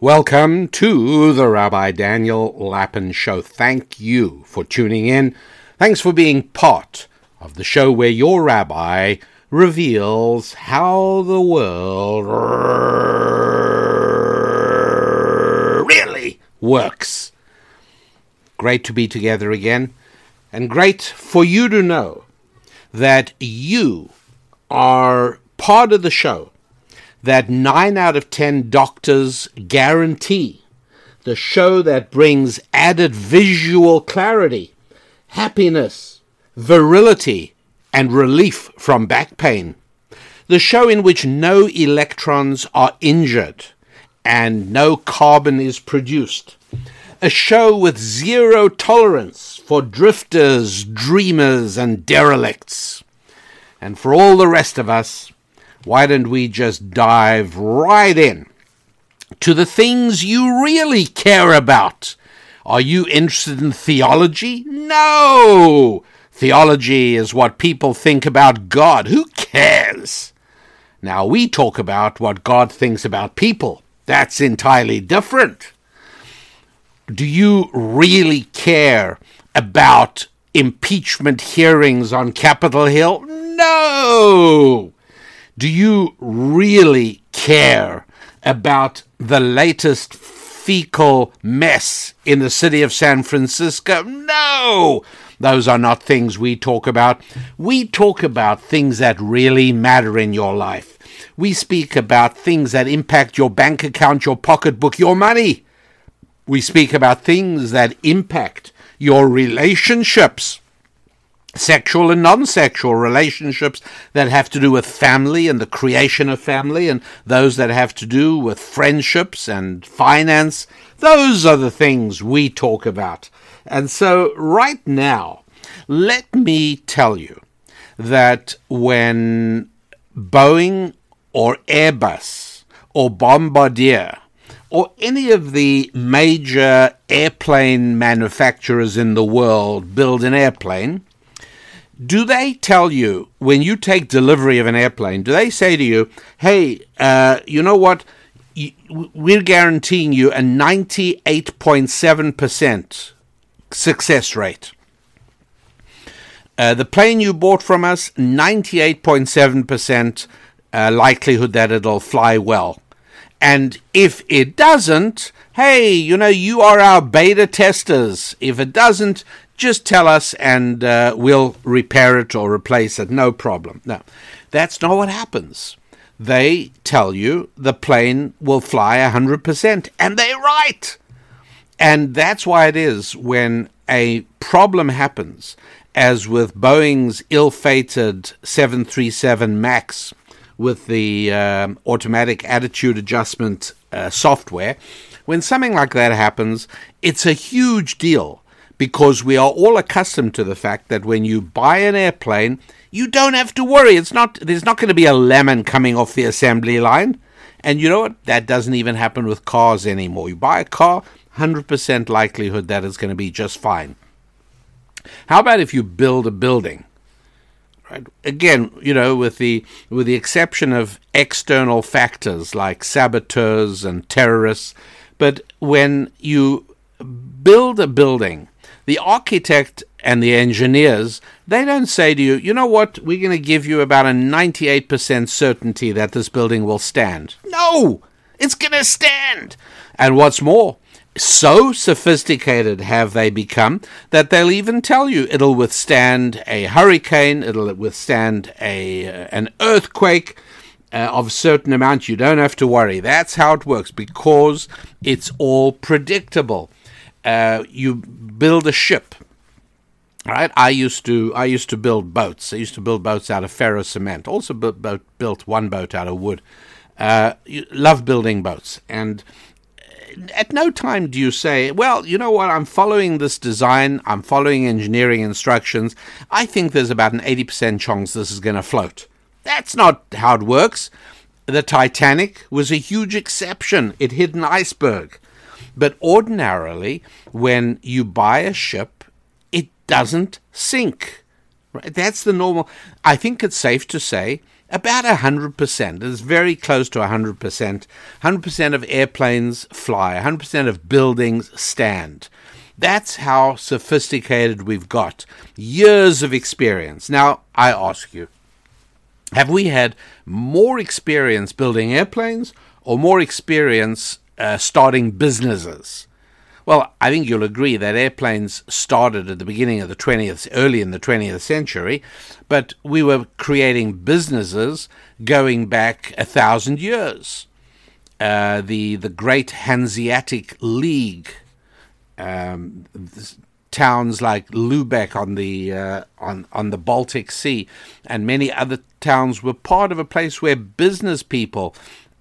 Welcome to the Rabbi Daniel Lapin Show. Thank you for tuning in. Thanks for being part of the show where your rabbi reveals how the world really works. Great to be together again, and great for you to know that you are part of the show that nine out of ten doctors guarantee the show that brings added visual clarity, happiness, virility, and relief from back pain. The show in which no electrons are injured and no carbon is produced. A show with zero tolerance for drifters, dreamers, and derelicts. And for all the rest of us, why don't we just dive right in to the things you really care about? Are you interested in theology? No! Theology is what people think about God. Who cares? Now, we talk about what God thinks about people. That's entirely different. Do you really care about impeachment hearings on Capitol Hill? No! Do you really care about the latest fecal mess in the city of San Francisco? No! Those are not things we talk about. We talk about things that really matter in your life. We speak about things that impact your bank account, your pocketbook, your money. We speak about things that impact your relationships sexual and non sexual relationships that have to do with family and the creation of family, and those that have to do with friendships and finance. Those are the things we talk about. And so, right now, let me tell you that when Boeing or Airbus or Bombardier or any of the major airplane manufacturers in the world build an airplane, do they tell you when you take delivery of an airplane? Do they say to you, "Hey, uh, you know what? We're guaranteeing you a ninety-eight point seven percent success rate." Uh, the plane you bought from us, 98.7% uh, likelihood that it'll fly well. And if it doesn't, hey, you know, you are our beta testers. If it doesn't, just tell us and uh, we'll repair it or replace it, no problem. No, that's not what happens. They tell you the plane will fly 100%, and they're right. And that's why it is when a problem happens, as with Boeing's ill fated 737 MAX with the um, automatic attitude adjustment uh, software, when something like that happens, it's a huge deal because we are all accustomed to the fact that when you buy an airplane, you don't have to worry. It's not there's not going to be a lemon coming off the assembly line. And you know what? That doesn't even happen with cars anymore. You buy a car, 100% likelihood that it's going to be just fine. How about if you build a building? Right? Again, you know, with the with the exception of external factors like saboteurs and terrorists, but when you build a building the architect and the engineers, they don't say to you, you know what, we're going to give you about a 98% certainty that this building will stand. No, it's going to stand. And what's more, so sophisticated have they become that they'll even tell you it'll withstand a hurricane, it'll withstand a uh, an earthquake uh, of a certain amount. You don't have to worry. That's how it works because it's all predictable. Uh, you build a ship. Right, I used to I used to build boats. I used to build boats out of ferro cement. Also built, built one boat out of wood. Uh, love building boats, and uh, at no time do you say, "Well, you know what? I'm following this design. I'm following engineering instructions. I think there's about an eighty percent chance this is going to float." That's not how it works. The Titanic was a huge exception. It hit an iceberg. But ordinarily, when you buy a ship, it doesn't sink. Right? That's the normal. I think it's safe to say About 100%. It's very close to 100%. 100% of airplanes fly, 100% of buildings stand. That's how sophisticated we've got. Years of experience. Now, I ask you, have we had more experience building airplanes or more experience uh, starting businesses? Well, I think you'll agree that airplanes started at the beginning of the 20th, early in the 20th century, but we were creating businesses going back a thousand years. Uh, the the Great Hanseatic League, um, towns like Lubeck on the uh, on on the Baltic Sea, and many other towns were part of a place where business people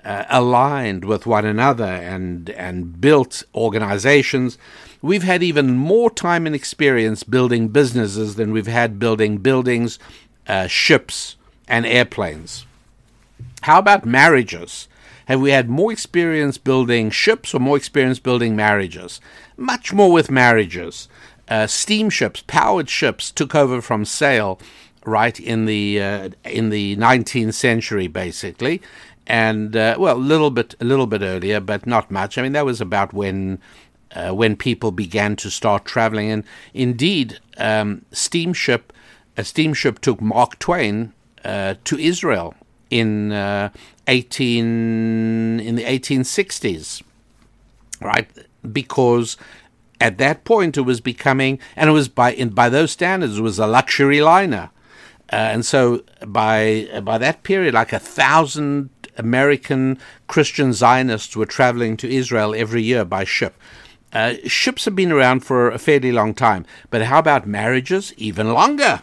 uh, aligned with one another and and built organizations. We've had even more time and experience building businesses than we've had building buildings, uh, ships, and airplanes. How about marriages? Have we had more experience building ships or more experience building marriages? Much more with marriages. Uh, steamships, powered ships, took over from sail right in the uh, in the 19th century, basically, and uh, well, a little bit, a little bit earlier, but not much. I mean, that was about when uh, when people began to start traveling, and indeed, um, steamship a steamship took Mark Twain uh, to Israel in uh, eighteen in the eighteen sixties, right? Because at that point it was becoming, and it was by in, by those standards, it was a luxury liner. Uh, and so by by that period, like a thousand American Christian Zionists were traveling to Israel every year by ship. Uh, ships have been around for a fairly long time, but how about marriages? Even longer.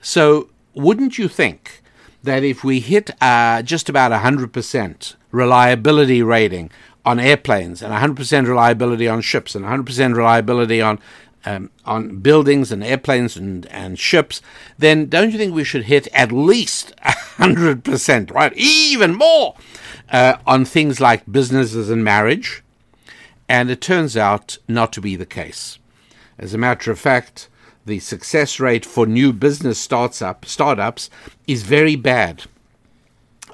So, wouldn't you think that if we hit uh, just about 100% reliability rating on airplanes and 100% reliability on ships and 100% reliability on um, on buildings and airplanes and, and ships, then don't you think we should hit at least 100%, right? Even more uh, on things like businesses and marriage. And it turns out not to be the case. As a matter of fact, the success rate for new business startup, startups is very bad.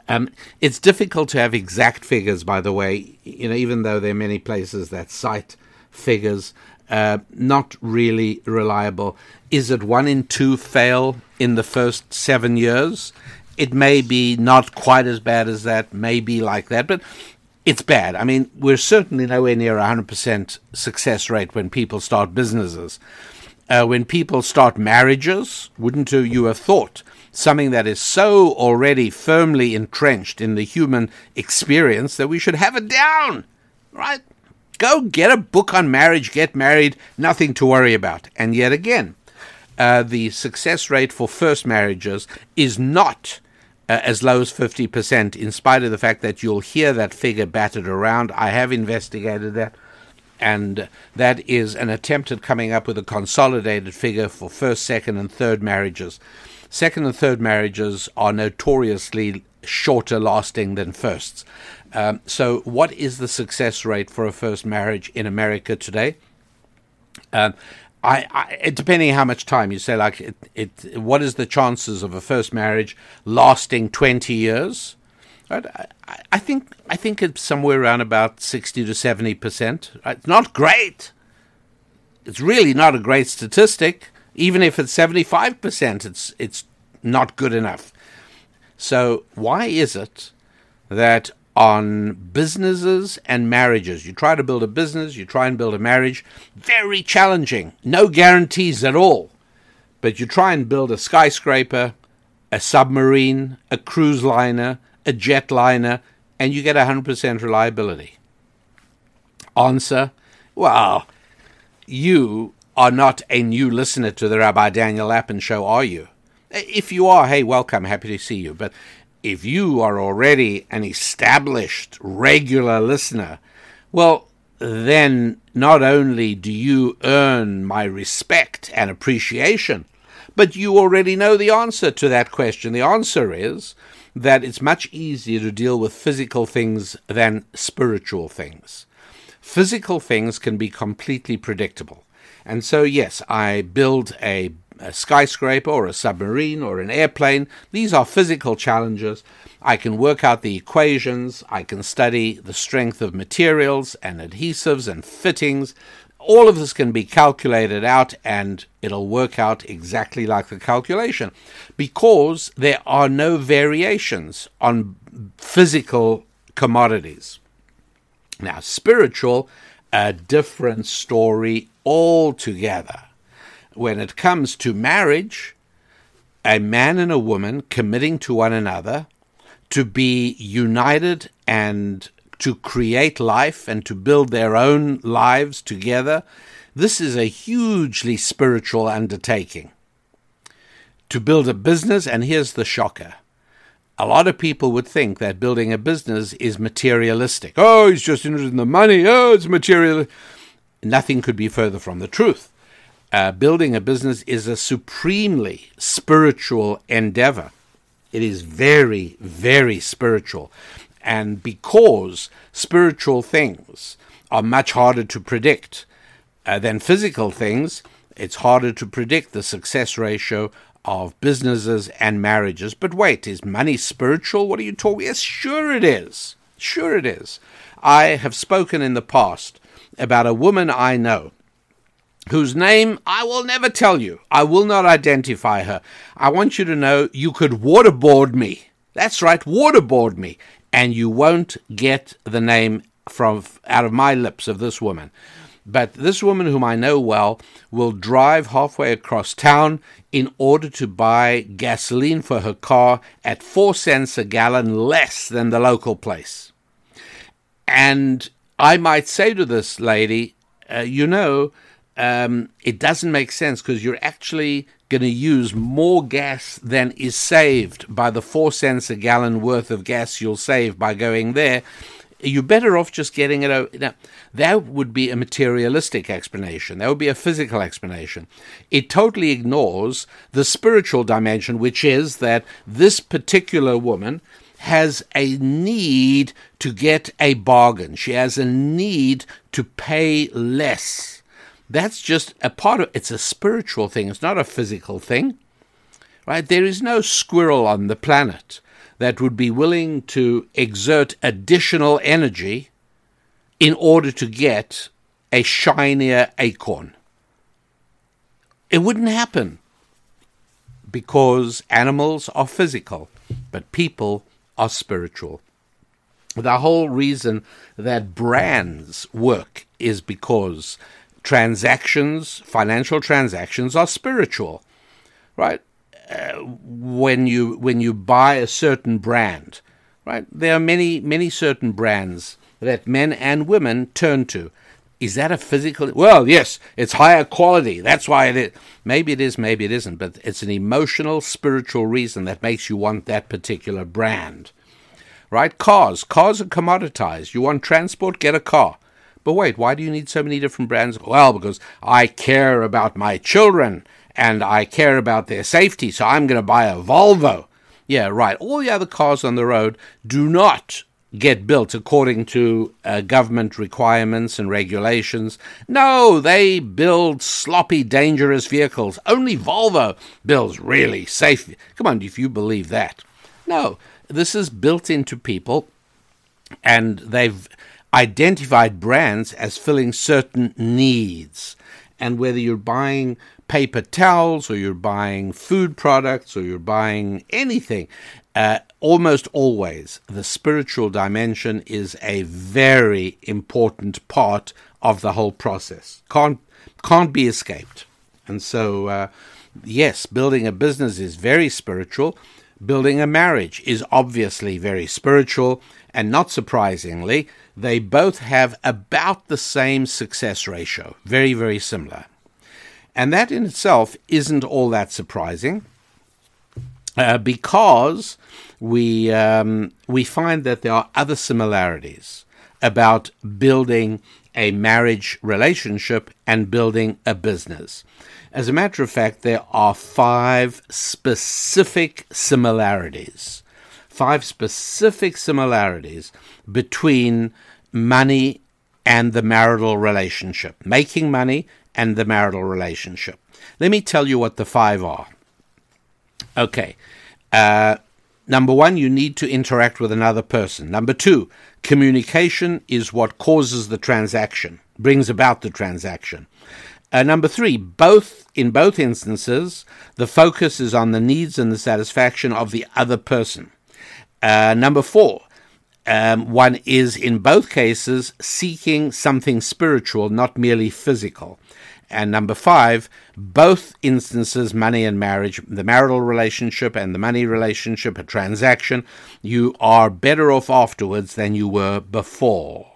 Um, it's difficult to have exact figures, by the way, you know, even though there are many places that cite figures uh, not really reliable. Is it one in two fail in the first seven years? It may be not quite as bad as that, may be like that, but it's bad. I mean, we're certainly nowhere near 100% success rate when people start businesses. Uh, when people start marriages, wouldn't you have thought something that is so already firmly entrenched in the human experience that we should have it down, right? Go get a book on marriage, get married, nothing to worry about. And yet again, uh, the success rate for first marriages is not uh, as low as 50%, in spite of the fact that you'll hear that figure battered around. I have investigated that, and that is an attempt at coming up with a consolidated figure for first, second, and third marriages. Second and third marriages are notoriously shorter lasting than firsts. Um, so, what is the success rate for a first marriage in America today? Um, I, I, depending how much time you say, like, it, it, what is the chances of a first marriage lasting twenty years? Right? I, I think I think it's somewhere around about sixty to seventy percent. It's not great. It's really not a great statistic. Even if it's seventy-five percent, it's it's not good enough. So why is it that on businesses and marriages. You try to build a business, you try and build a marriage, very challenging, no guarantees at all. But you try and build a skyscraper, a submarine, a cruise liner, a jet liner, and you get 100% reliability. Answer Well, you are not a new listener to the Rabbi Daniel Lapin show, are you? If you are, hey, welcome, happy to see you. But if you are already an established regular listener, well, then not only do you earn my respect and appreciation, but you already know the answer to that question. The answer is that it's much easier to deal with physical things than spiritual things. Physical things can be completely predictable. And so, yes, I build a a skyscraper or a submarine or an airplane. These are physical challenges. I can work out the equations. I can study the strength of materials and adhesives and fittings. All of this can be calculated out and it'll work out exactly like the calculation because there are no variations on physical commodities. Now, spiritual, a different story altogether. When it comes to marriage, a man and a woman committing to one another to be united and to create life and to build their own lives together, this is a hugely spiritual undertaking. To build a business, and here's the shocker a lot of people would think that building a business is materialistic. Oh, he's just interested in the money. Oh, it's material. Nothing could be further from the truth. Uh, building a business is a supremely spiritual endeavor. It is very, very spiritual. And because spiritual things are much harder to predict uh, than physical things, it's harder to predict the success ratio of businesses and marriages. But wait, is money spiritual? What are you talking? Yes, sure it is. Sure it is. I have spoken in the past about a woman I know whose name I will never tell you. I will not identify her. I want you to know you could waterboard me. That's right, waterboard me, and you won't get the name from out of my lips of this woman. But this woman, whom I know well, will drive halfway across town in order to buy gasoline for her car at four cents a gallon less than the local place. And I might say to this lady, uh, you know, um, it doesn't make sense because you're actually going to use more gas than is saved by the four cents a gallon worth of gas you'll save by going there you're better off just getting it out. Now, that would be a materialistic explanation. That would be a physical explanation. It totally ignores the spiritual dimension, which is that this particular woman has a need to get a bargain. She has a need to pay less. That's just a part of it's a spiritual thing. It's not a physical thing. Right? There is no squirrel on the planet that would be willing to exert additional energy in order to get a shinier acorn. It wouldn't happen because animals are physical, but people are spiritual. The whole reason that brands work is because transactions, financial transactions, are spiritual, right? Uh, when you when you buy a certain brand, right? There are many many certain brands that men and women turn to. Is that a physical? Well, yes, it's higher quality. That's why it is. Maybe it is, maybe it isn't, but it's an emotional, spiritual reason that makes you want that particular brand. Right? Cars. Cars are commoditized. You want transport? Get a car. But wait, why do you need so many different brands? Well, because I care about my children and I care about their safety, so I'm going to buy a Volvo. Yeah, right. All the other cars on the road do not get built according to uh, government requirements and regulations. No, they build sloppy, dangerous vehicles. Only Volvo builds really safe. Come on, if you believe that. No, this is built into people, and they've identified brands as filling certain needs. And whether you're buying paper towels or you're buying food products or you're buying anything, uh, almost always the spiritual dimension is a very important part of the whole process. Can't can't be escaped. And so, uh, yes, building a business is very spiritual. Building a marriage is obviously very spiritual, and not surprisingly, they both have about the same success ratio, very, very similar. And that in itself isn't all that surprising uh, because we, um, we find that there are other similarities about building a marriage relationship and building a business. As a matter of fact, there are five specific similarities. Five specific similarities between money and the marital relationship. Making money and the marital relationship. Let me tell you what the five are. Okay. Uh, number one, you need to interact with another person. Number two, communication is what causes the transaction, brings about the transaction. Uh, number three, both in both instances, the focus is on the needs and the satisfaction of the other person. Uh, number four, um, one is in both cases seeking something spiritual, not merely physical. And number five, both instances, money and marriage, the marital relationship and the money relationship, a transaction, you are better off afterwards than you were before.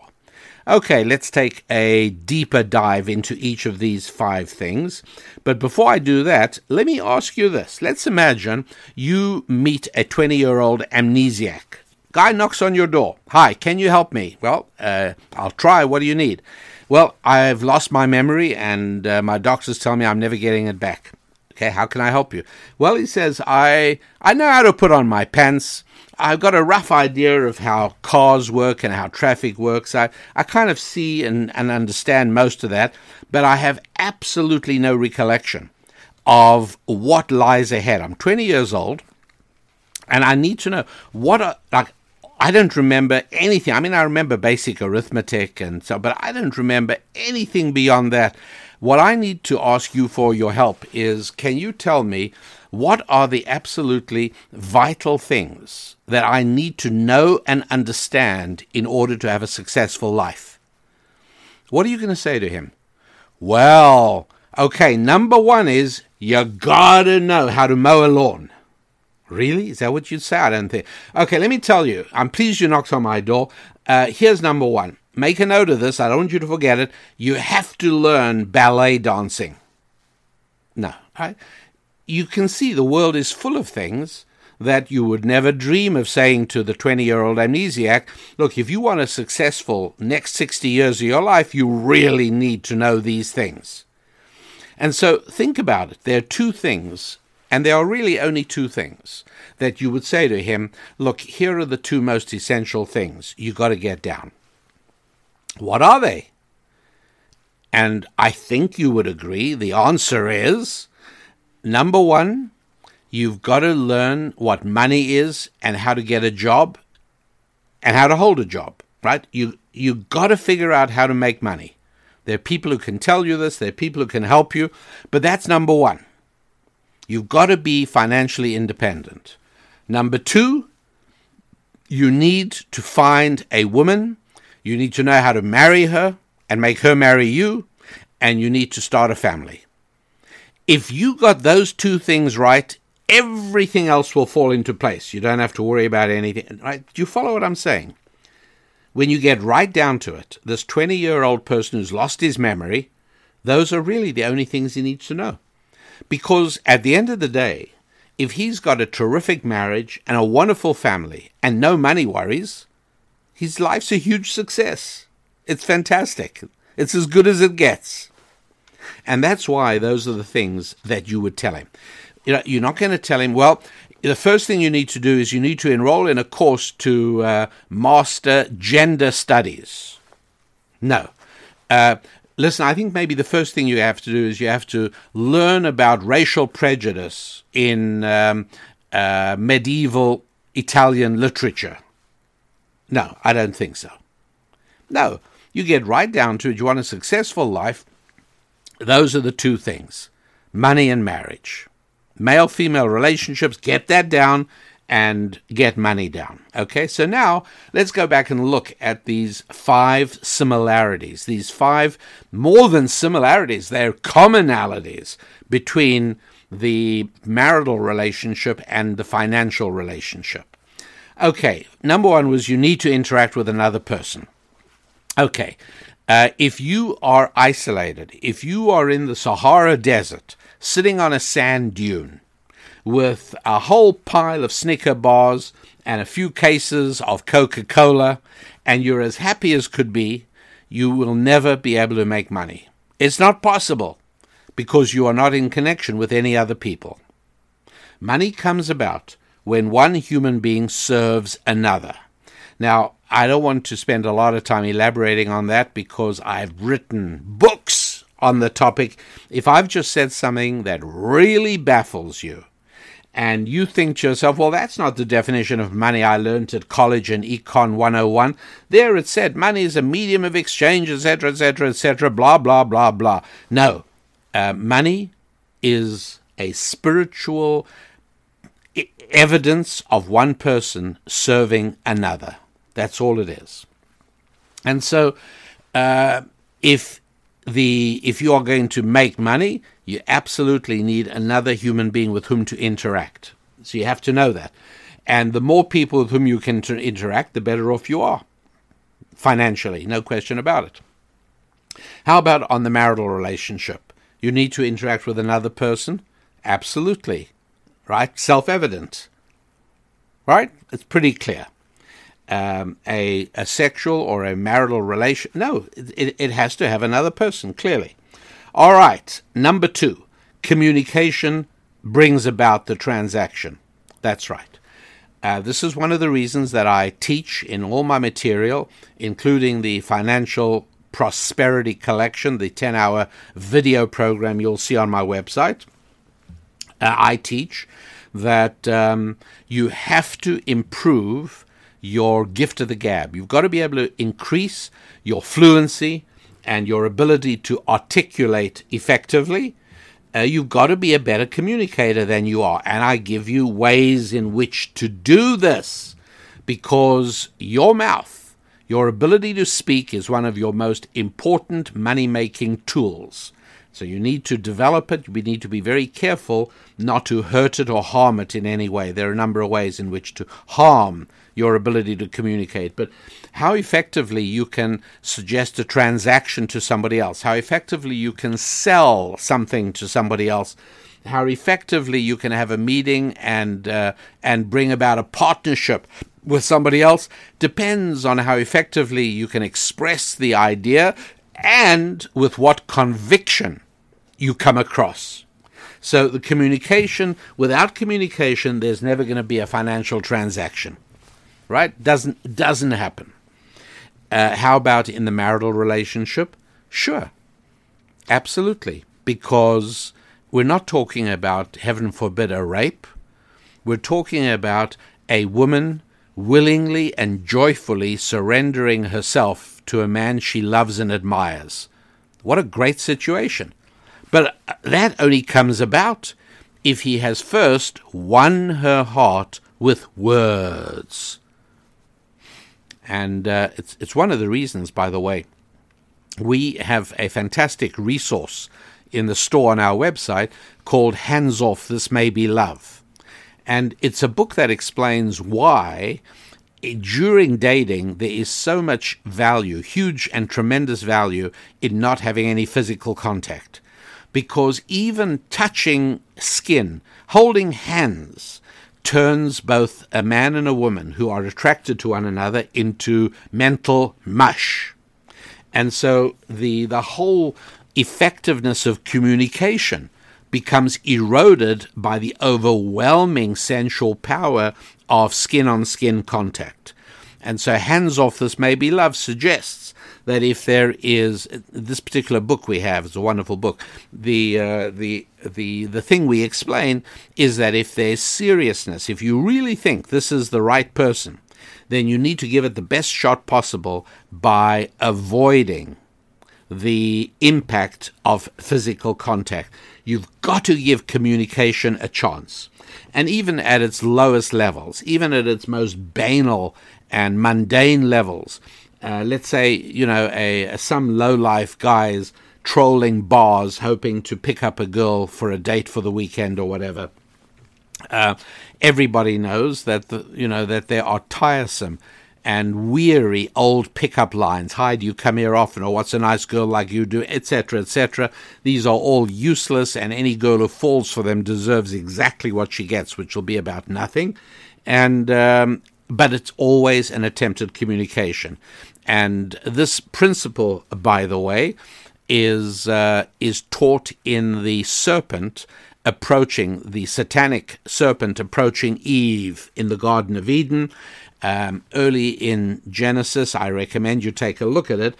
Okay, let's take a deeper dive into each of these five things. But before I do that, let me ask you this. Let's imagine you meet a 20 year old amnesiac. Guy knocks on your door. Hi, can you help me? Well, uh, I'll try. What do you need? Well, I've lost my memory, and uh, my doctors tell me I'm never getting it back. Okay, how can I help you? Well, he says, I, I know how to put on my pants. I've got a rough idea of how cars work and how traffic works. I, I kind of see and, and understand most of that, but I have absolutely no recollection of what lies ahead. I'm 20 years old, and I need to know what are, like, I don't remember anything. I mean, I remember basic arithmetic and so, but I don't remember anything beyond that. What I need to ask you for your help is can you tell me what are the absolutely vital things that I need to know and understand in order to have a successful life? What are you going to say to him? Well, okay, number one is you gotta know how to mow a lawn. Really? Is that what you'd say? I don't think. Okay, let me tell you. I'm pleased you knocked on my door. Uh, here's number one. Make a note of this. I don't want you to forget it. You have to learn ballet dancing. No, right? You can see the world is full of things that you would never dream of saying to the 20 year old amnesiac look, if you want a successful next 60 years of your life, you really need to know these things. And so think about it. There are two things and there are really only two things that you would say to him look, here are the two most essential things you got to get down. What are they? And I think you would agree the answer is number one, you've got to learn what money is and how to get a job and how to hold a job, right? You you got to figure out how to make money. There are people who can tell you this, there are people who can help you, but that's number 1. You've got to be financially independent. Number two, you need to find a woman. You need to know how to marry her and make her marry you, and you need to start a family. If you got those two things right, everything else will fall into place. You don't have to worry about anything. Right? Do you follow what I'm saying? When you get right down to it, this 20 year old person who's lost his memory, those are really the only things he needs to know. Because at the end of the day, if he's got a terrific marriage and a wonderful family and no money worries, his life's a huge success. It's fantastic. It's as good as it gets. And that's why those are the things that you would tell him. You know, you're not going to tell him, well, the first thing you need to do is you need to enroll in a course to uh, master gender studies. No. Uh, listen, I think maybe the first thing you have to do is you have to learn about racial prejudice in um, uh, medieval Italian literature. No, I don't think so. No, you get right down to it. You want a successful life. Those are the two things money and marriage. Male female relationships, get that down and get money down. Okay, so now let's go back and look at these five similarities, these five more than similarities, they're commonalities between the marital relationship and the financial relationship. Okay, number one was you need to interact with another person. Okay, uh, if you are isolated, if you are in the Sahara Desert, sitting on a sand dune, with a whole pile of Snicker bars and a few cases of Coca Cola, and you're as happy as could be, you will never be able to make money. It's not possible because you are not in connection with any other people. Money comes about when one human being serves another. Now, I don't want to spend a lot of time elaborating on that because I've written books on the topic. If I've just said something that really baffles you, and you think to yourself, well, that's not the definition of money I learned at college in Econ 101. There it said money is a medium of exchange, etc., etc., etc., blah, blah, blah, blah. No, uh, money is a spiritual evidence of one person serving another. That's all it is. And so, uh, if the if you are going to make money, you absolutely need another human being with whom to interact. So you have to know that. And the more people with whom you can ter- interact, the better off you are financially, no question about it. How about on the marital relationship? You need to interact with another person? Absolutely. Right? Self evident. Right? It's pretty clear um, a, a sexual or a marital relation. No, it, it has to have another person, clearly. All right, number two, communication brings about the transaction. That's right. Uh, this is one of the reasons that I teach in all my material, including the Financial Prosperity Collection, the 10 hour video program you'll see on my website. Uh, I teach that um, you have to improve your gift of the gab. You've got to be able to increase your fluency and your ability to articulate effectively. Uh, you've got to be a better communicator than you are. And I give you ways in which to do this because your mouth, your ability to speak, is one of your most important money making tools. So you need to develop it. We need to be very careful not to hurt it or harm it in any way. There are a number of ways in which to harm your ability to communicate, but how effectively you can suggest a transaction to somebody else, how effectively you can sell something to somebody else, how effectively you can have a meeting and uh, and bring about a partnership with somebody else depends on how effectively you can express the idea and with what conviction you come across. So the communication, without communication, there's never going to be a financial transaction right? Doesn't doesn't happen. Uh, how about in the marital relationship? Sure, absolutely, because we're not talking about heaven forbid a rape. We're talking about a woman willingly and joyfully surrendering herself to a man she loves and admires. What a great situation! But that only comes about if he has first won her heart with words. And uh, it's, it's one of the reasons, by the way, we have a fantastic resource in the store on our website called Hands Off This May Be Love. And it's a book that explains why during dating there is so much value, huge and tremendous value, in not having any physical contact. Because even touching skin, holding hands, turns both a man and a woman who are attracted to one another into mental mush. And so the, the whole effectiveness of communication becomes eroded by the overwhelming sensual power of skin on skin contact. And so, hands off this may be love suggests that if there is this particular book we have is a wonderful book. The uh, the the the thing we explain is that if there's seriousness, if you really think this is the right person, then you need to give it the best shot possible by avoiding the impact of physical contact. You've got to give communication a chance. And even at its lowest levels, even at its most banal and mundane levels, uh, let's say you know a, a some low life guys trolling bars hoping to pick up a girl for a date for the weekend or whatever. Uh, everybody knows that the, you know that there are tiresome and weary old pickup lines. Hi, do you come here often? Or what's a nice girl like you do? Etc. Etc. These are all useless, and any girl who falls for them deserves exactly what she gets, which will be about nothing. And um, but it's always an attempted communication. And this principle, by the way, is uh, is taught in the serpent approaching the satanic serpent approaching Eve in the Garden of Eden. Um, early in Genesis, I recommend you take a look at it.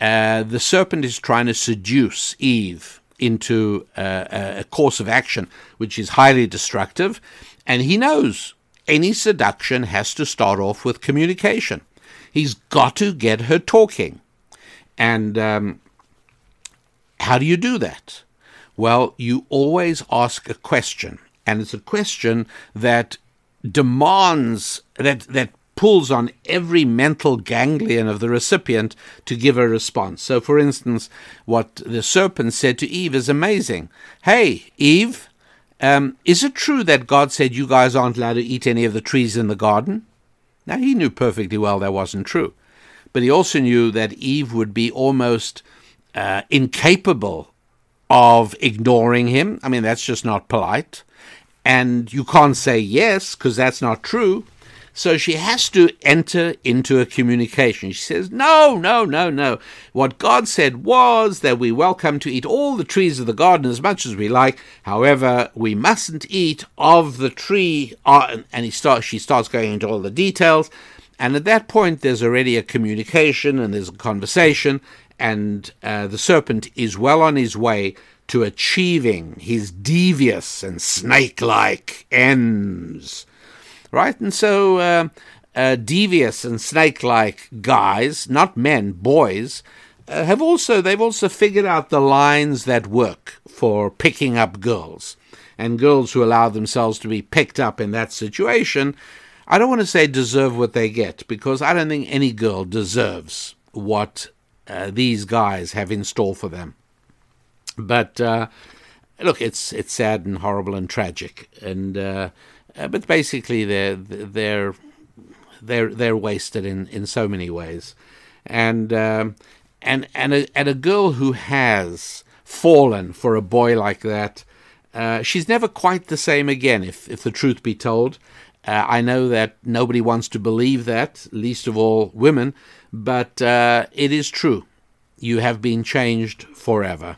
uh, the serpent is trying to seduce Eve into uh, a course of action which is highly destructive, and he knows any seduction has to start off with communication. He's got to get her talking. And um, how do you do that? Well, you always ask a question, and it's a question that demands that that pulls on every mental ganglion of the recipient to give a response. So, for instance, what the serpent said to Eve is amazing. Hey, Eve, um, is it true that God said you guys aren't allowed to eat any of the trees in the garden? Now, he knew perfectly well that wasn't true. But he also knew that Eve would be almost uh, incapable of ignoring him. I mean, that's just not polite. And you can't say yes because that's not true. So she has to enter into a communication. She says, No, no, no, no. What God said was that we welcome to eat all the trees of the garden as much as we like. However, we mustn't eat of the tree. Uh, and he starts, she starts going into all the details. And at that point, there's already a communication and there's a conversation. And uh, the serpent is well on his way to achieving his devious and snake like ends right? And so uh, uh, devious and snake-like guys, not men, boys, uh, have also they've also figured out the lines that work for picking up girls, and girls who allow themselves to be picked up in that situation. I don't want to say deserve what they get because I don't think any girl deserves what uh, these guys have in store for them. But uh, look, it's it's sad and horrible and tragic, and uh, uh, but basically, they're they're they're they're wasted in, in so many ways, and um, and and a, and a girl who has fallen for a boy like that, uh, she's never quite the same again. If if the truth be told, uh, I know that nobody wants to believe that, least of all women, but uh, it is true. You have been changed forever.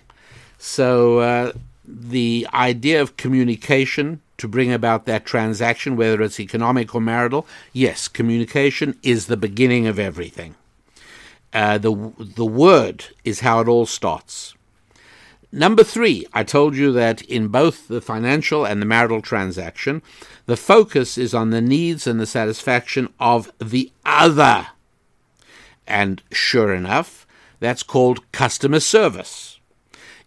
So uh, the idea of communication to bring about that transaction, whether it's economic or marital, yes, communication is the beginning of everything. Uh, the the word is how it all starts. Number three, I told you that in both the financial and the marital transaction, the focus is on the needs and the satisfaction of the other. And sure enough, that's called customer service.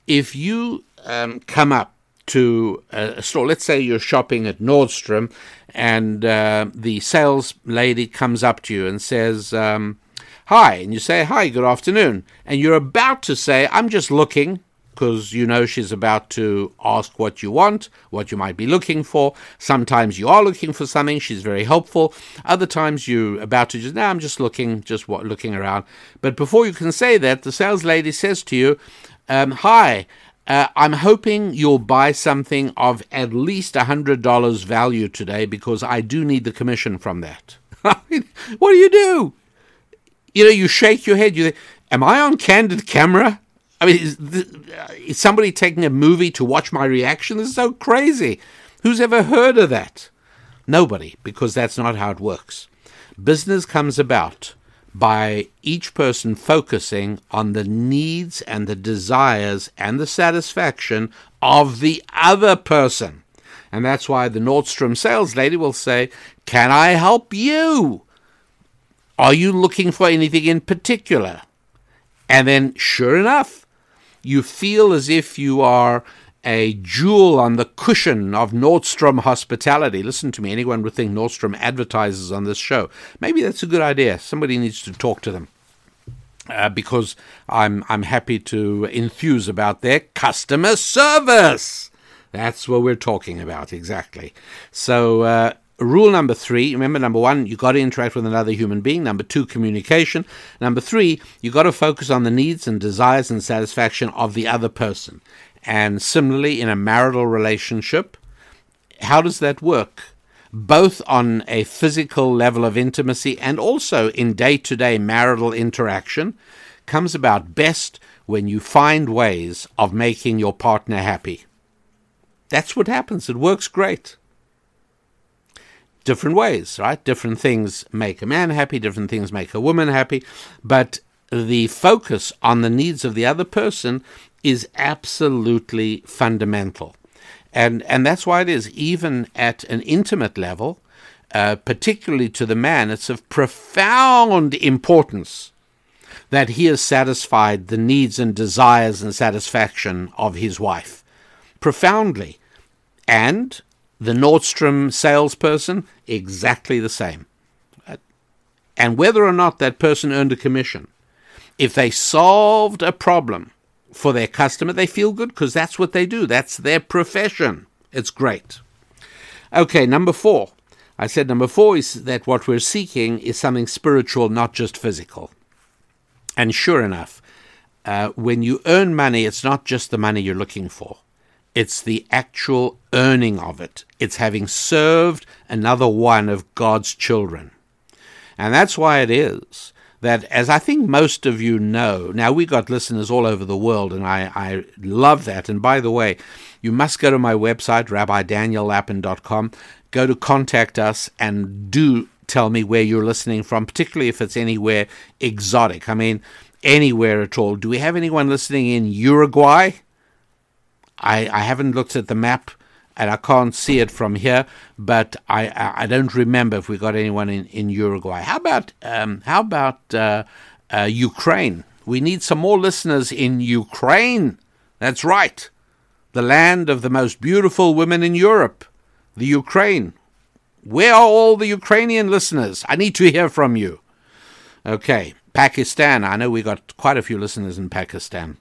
If you um, come up to a store. Let's say you're shopping at Nordstrom, and uh, the sales lady comes up to you and says, um, "Hi," and you say, "Hi, good afternoon," and you're about to say, "I'm just looking." Because you know she's about to ask what you want, what you might be looking for. Sometimes you are looking for something. She's very helpful. Other times you're about to just, no, I'm just looking, just what, looking around. But before you can say that, the sales lady says to you, um, "Hi, uh, I'm hoping you'll buy something of at least $100 value today because I do need the commission from that. what do you do? You know, you shake your head. You think, Am I on candid camera? I mean, is, is somebody taking a movie to watch my reaction? This is so crazy. Who's ever heard of that? Nobody, because that's not how it works. Business comes about by each person focusing on the needs and the desires and the satisfaction of the other person. And that's why the Nordstrom sales lady will say, Can I help you? Are you looking for anything in particular? And then, sure enough, you feel as if you are a jewel on the cushion of Nordstrom hospitality. Listen to me, anyone would think Nordstrom advertises on this show. Maybe that's a good idea. Somebody needs to talk to them. Uh, because I'm I'm happy to enthuse about their customer service. That's what we're talking about exactly. So uh, rule number three remember number one you got to interact with another human being number two communication number three you got to focus on the needs and desires and satisfaction of the other person and similarly, in a marital relationship, how does that work? Both on a physical level of intimacy and also in day to day marital interaction, comes about best when you find ways of making your partner happy. That's what happens. It works great. Different ways, right? Different things make a man happy, different things make a woman happy. But the focus on the needs of the other person is absolutely fundamental. And, and that's why it is, even at an intimate level, uh, particularly to the man, it's of profound importance that he has satisfied the needs and desires and satisfaction of his wife. Profoundly. And the Nordstrom salesperson, exactly the same. And whether or not that person earned a commission, if they solved a problem for their customer, they feel good because that's what they do. That's their profession. It's great. Okay, number four. I said number four is that what we're seeking is something spiritual, not just physical. And sure enough, uh, when you earn money, it's not just the money you're looking for, it's the actual earning of it. It's having served another one of God's children. And that's why it is that, as I think most of you know, now we got listeners all over the world, and I, I love that. And by the way, you must go to my website, rabbidaniellapin.com, go to contact us, and do tell me where you're listening from, particularly if it's anywhere exotic. I mean, anywhere at all. Do we have anyone listening in Uruguay? I, I haven't looked at the map and I can't see it from here, but I, I don't remember if we got anyone in, in Uruguay. How about um, how about uh, uh, Ukraine? We need some more listeners in Ukraine. That's right, the land of the most beautiful women in Europe, the Ukraine. Where are all the Ukrainian listeners? I need to hear from you. Okay, Pakistan. I know we got quite a few listeners in Pakistan.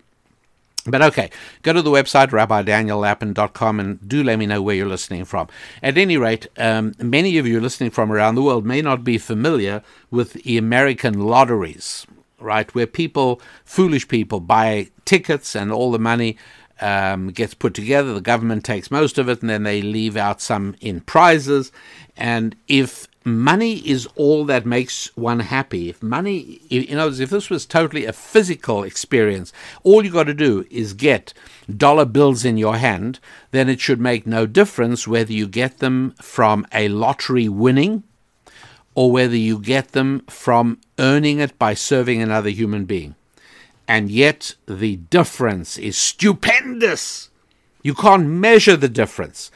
But okay, go to the website, rabbidaniellapin.com, and do let me know where you're listening from. At any rate, um, many of you listening from around the world may not be familiar with the American lotteries, right? Where people, foolish people, buy tickets and all the money um, gets put together. The government takes most of it, and then they leave out some in prizes. And if money is all that makes one happy, if money, in other words, if this was totally a physical experience, all you got to do is get dollar bills in your hand, then it should make no difference whether you get them from a lottery winning or whether you get them from earning it by serving another human being and yet the difference is stupendous. You can't measure the difference.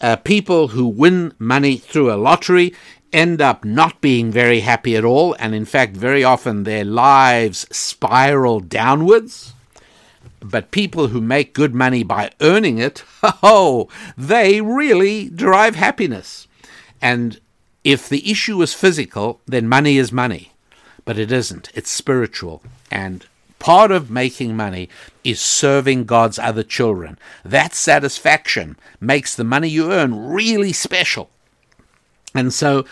Uh, people who win money through a lottery end up not being very happy at all, and in fact, very often their lives spiral downwards. But people who make good money by earning it, oh, they really derive happiness. And if the issue is physical, then money is money. But it isn't, it's spiritual. And Part of making money is serving God's other children. That satisfaction makes the money you earn really special. And so,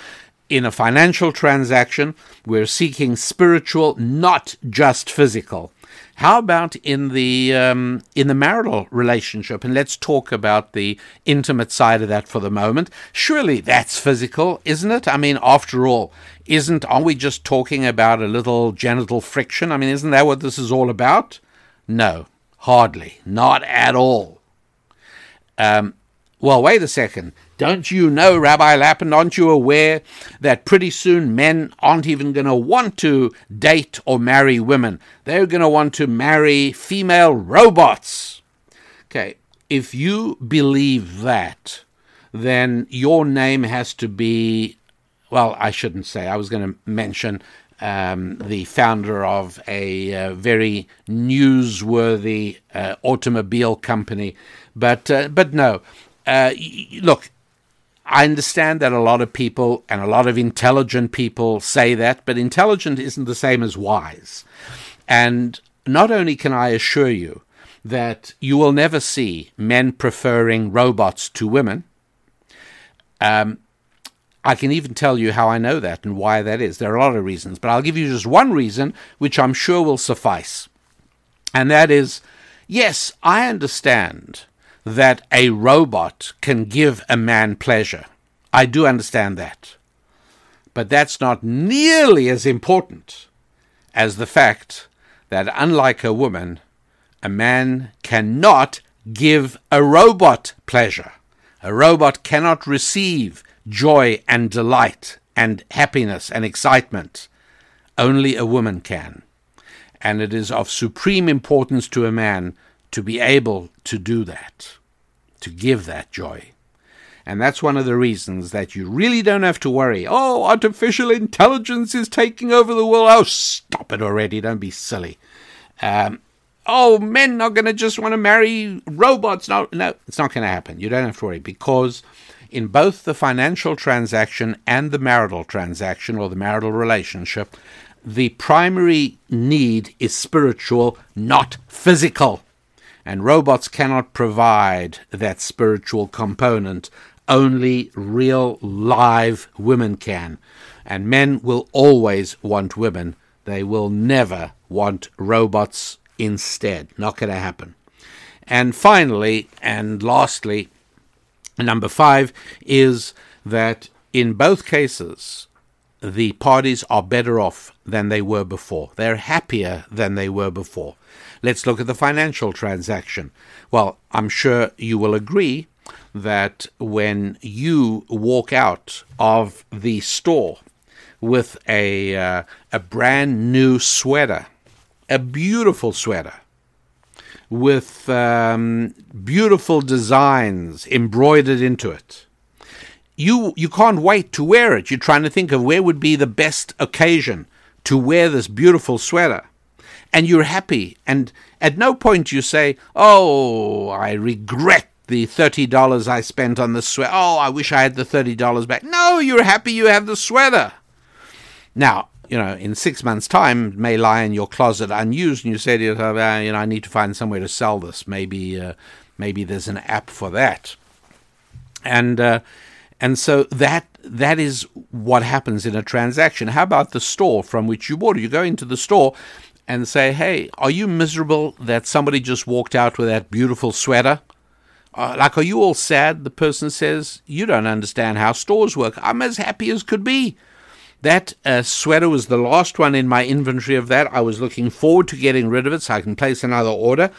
in a financial transaction, we're seeking spiritual, not just physical. How about in the um, in the marital relationship? And let's talk about the intimate side of that for the moment. Surely that's physical, isn't it? I mean, after all, isn't are we just talking about a little genital friction? I mean, isn't that what this is all about? No, hardly, not at all. Um, well, wait a second. Don't you know, Rabbi Lapin, aren't you aware that pretty soon men aren't even going to want to date or marry women? They're going to want to marry female robots. Okay, if you believe that, then your name has to be well, I shouldn't say. I was going to mention um, the founder of a uh, very newsworthy uh, automobile company, but uh, but no. Uh, look, I understand that a lot of people and a lot of intelligent people say that, but intelligent isn't the same as wise. And not only can I assure you that you will never see men preferring robots to women. Um, I can even tell you how I know that and why that is. There are a lot of reasons, but I'll give you just one reason, which I'm sure will suffice. And that is yes, I understand that a robot can give a man pleasure. I do understand that. But that's not nearly as important as the fact that, unlike a woman, a man cannot give a robot pleasure. A robot cannot receive joy and delight and happiness and excitement. Only a woman can. And it is of supreme importance to a man to be able to do that, to give that joy. And that's one of the reasons that you really don't have to worry. Oh, artificial intelligence is taking over the world. Oh, stop it already. Don't be silly. Um, oh, men are going to just want to marry robots. No, no, it's not going to happen. You don't have to worry because in both the financial transaction and the marital transaction or the marital relationship, the primary need is spiritual, not physical. And robots cannot provide that spiritual component only real live women can. And men will always want women. They will never want robots instead. Not going to happen. And finally, and lastly, number five is that in both cases, the parties are better off than they were before. They're happier than they were before. Let's look at the financial transaction. Well, I'm sure you will agree that when you walk out of the store with a uh, a brand new sweater, a beautiful sweater with um, beautiful designs embroidered into it. You you can't wait to wear it. You're trying to think of where would be the best occasion to wear this beautiful sweater. And you're happy and at no point you say, "Oh, I regret the $30 I spent on the sweater. Oh, I wish I had the $30 back. No, you're happy you have the sweater. Now, you know, in six months' time, may lie in your closet unused, and you say to yourself, ah, you know, I need to find somewhere to sell this. Maybe, uh, maybe there's an app for that. And uh, and so that that is what happens in a transaction. How about the store from which you bought it? You go into the store and say, "Hey, are you miserable that somebody just walked out with that beautiful sweater?" Uh, like, are you all sad? The person says, You don't understand how stores work. I'm as happy as could be. That uh, sweater was the last one in my inventory of that. I was looking forward to getting rid of it so I can place another order.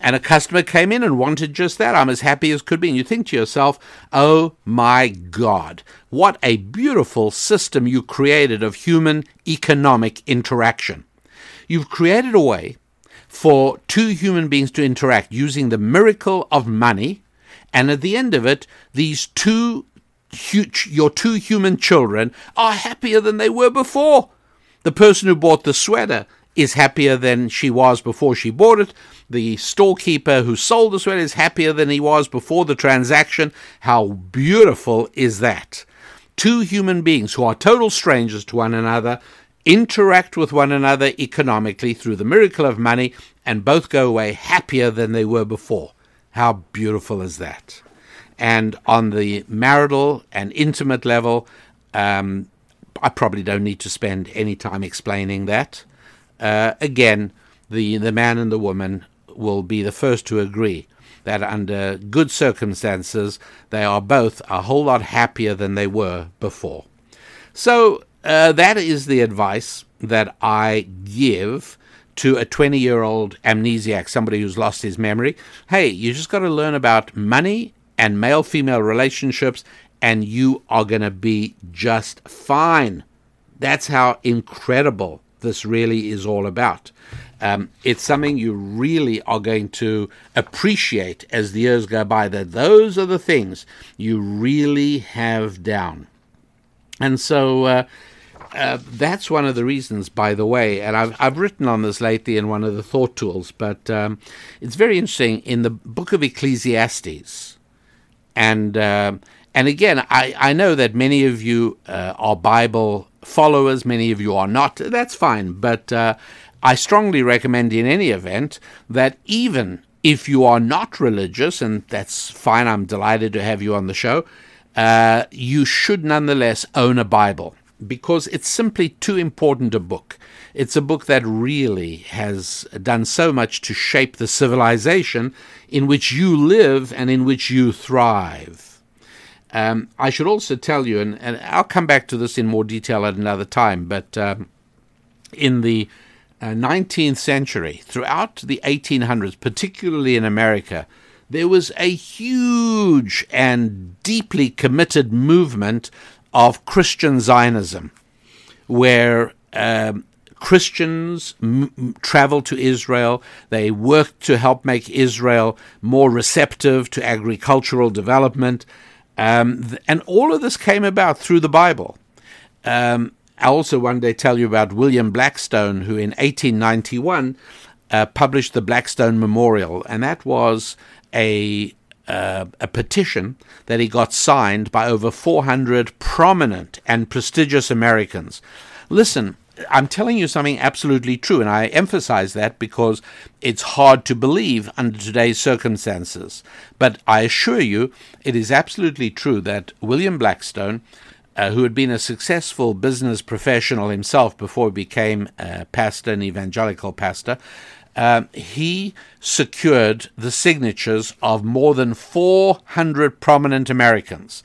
And a customer came in and wanted just that. I'm as happy as could be. And you think to yourself, oh my God, what a beautiful system you created of human economic interaction. You've created a way for two human beings to interact using the miracle of money. And at the end of it, these two your two human children are happier than they were before. The person who bought the sweater is happier than she was before she bought it. The storekeeper who sold the sweater is happier than he was before the transaction. How beautiful is that? Two human beings who are total strangers to one another interact with one another economically through the miracle of money, and both go away happier than they were before. How beautiful is that? And on the marital and intimate level, um, I probably don't need to spend any time explaining that. Uh, again, the, the man and the woman will be the first to agree that under good circumstances, they are both a whole lot happier than they were before. So, uh, that is the advice that I give to a 20 year old amnesiac, somebody who's lost his memory. Hey, you just got to learn about money and male female relationships, and you are going to be just fine. That's how incredible this really is all about. Um, it's something you really are going to appreciate as the years go by, that those are the things you really have down. And so, uh, uh, that's one of the reasons, by the way, and I've, I've written on this lately in one of the thought tools, but um, it's very interesting in the book of Ecclesiastes. And, uh, and again, I, I know that many of you uh, are Bible followers, many of you are not. That's fine, but uh, I strongly recommend in any event that even if you are not religious, and that's fine, I'm delighted to have you on the show, uh, you should nonetheless own a Bible because it's simply too important a book. It's a book that really has done so much to shape the civilization in which you live and in which you thrive. Um, I should also tell you, and, and, I'll come back to this in more detail at another time, but um, in the uh, 19th century, throughout the 1800s, particularly in America, there was a huge and deeply committed movement of Christian Zionism, where um, Christians m- traveled to Israel. They worked to help make Israel more receptive to agricultural development. Um, th- and all of this came about through the Bible. Um, I'll also one day tell you about William Blackstone, who in 1891 uh, published the Blackstone Memorial, and that was a uh, a petition that he got signed by over 400 prominent and prestigious Americans. Listen, I'm telling you something absolutely true, and I emphasize that because it's hard to believe under today's circumstances. But I assure you, it is absolutely true that William Blackstone, uh, who had been a successful business professional himself before he became a pastor, an evangelical pastor, um, he secured the signatures of more than 400 prominent Americans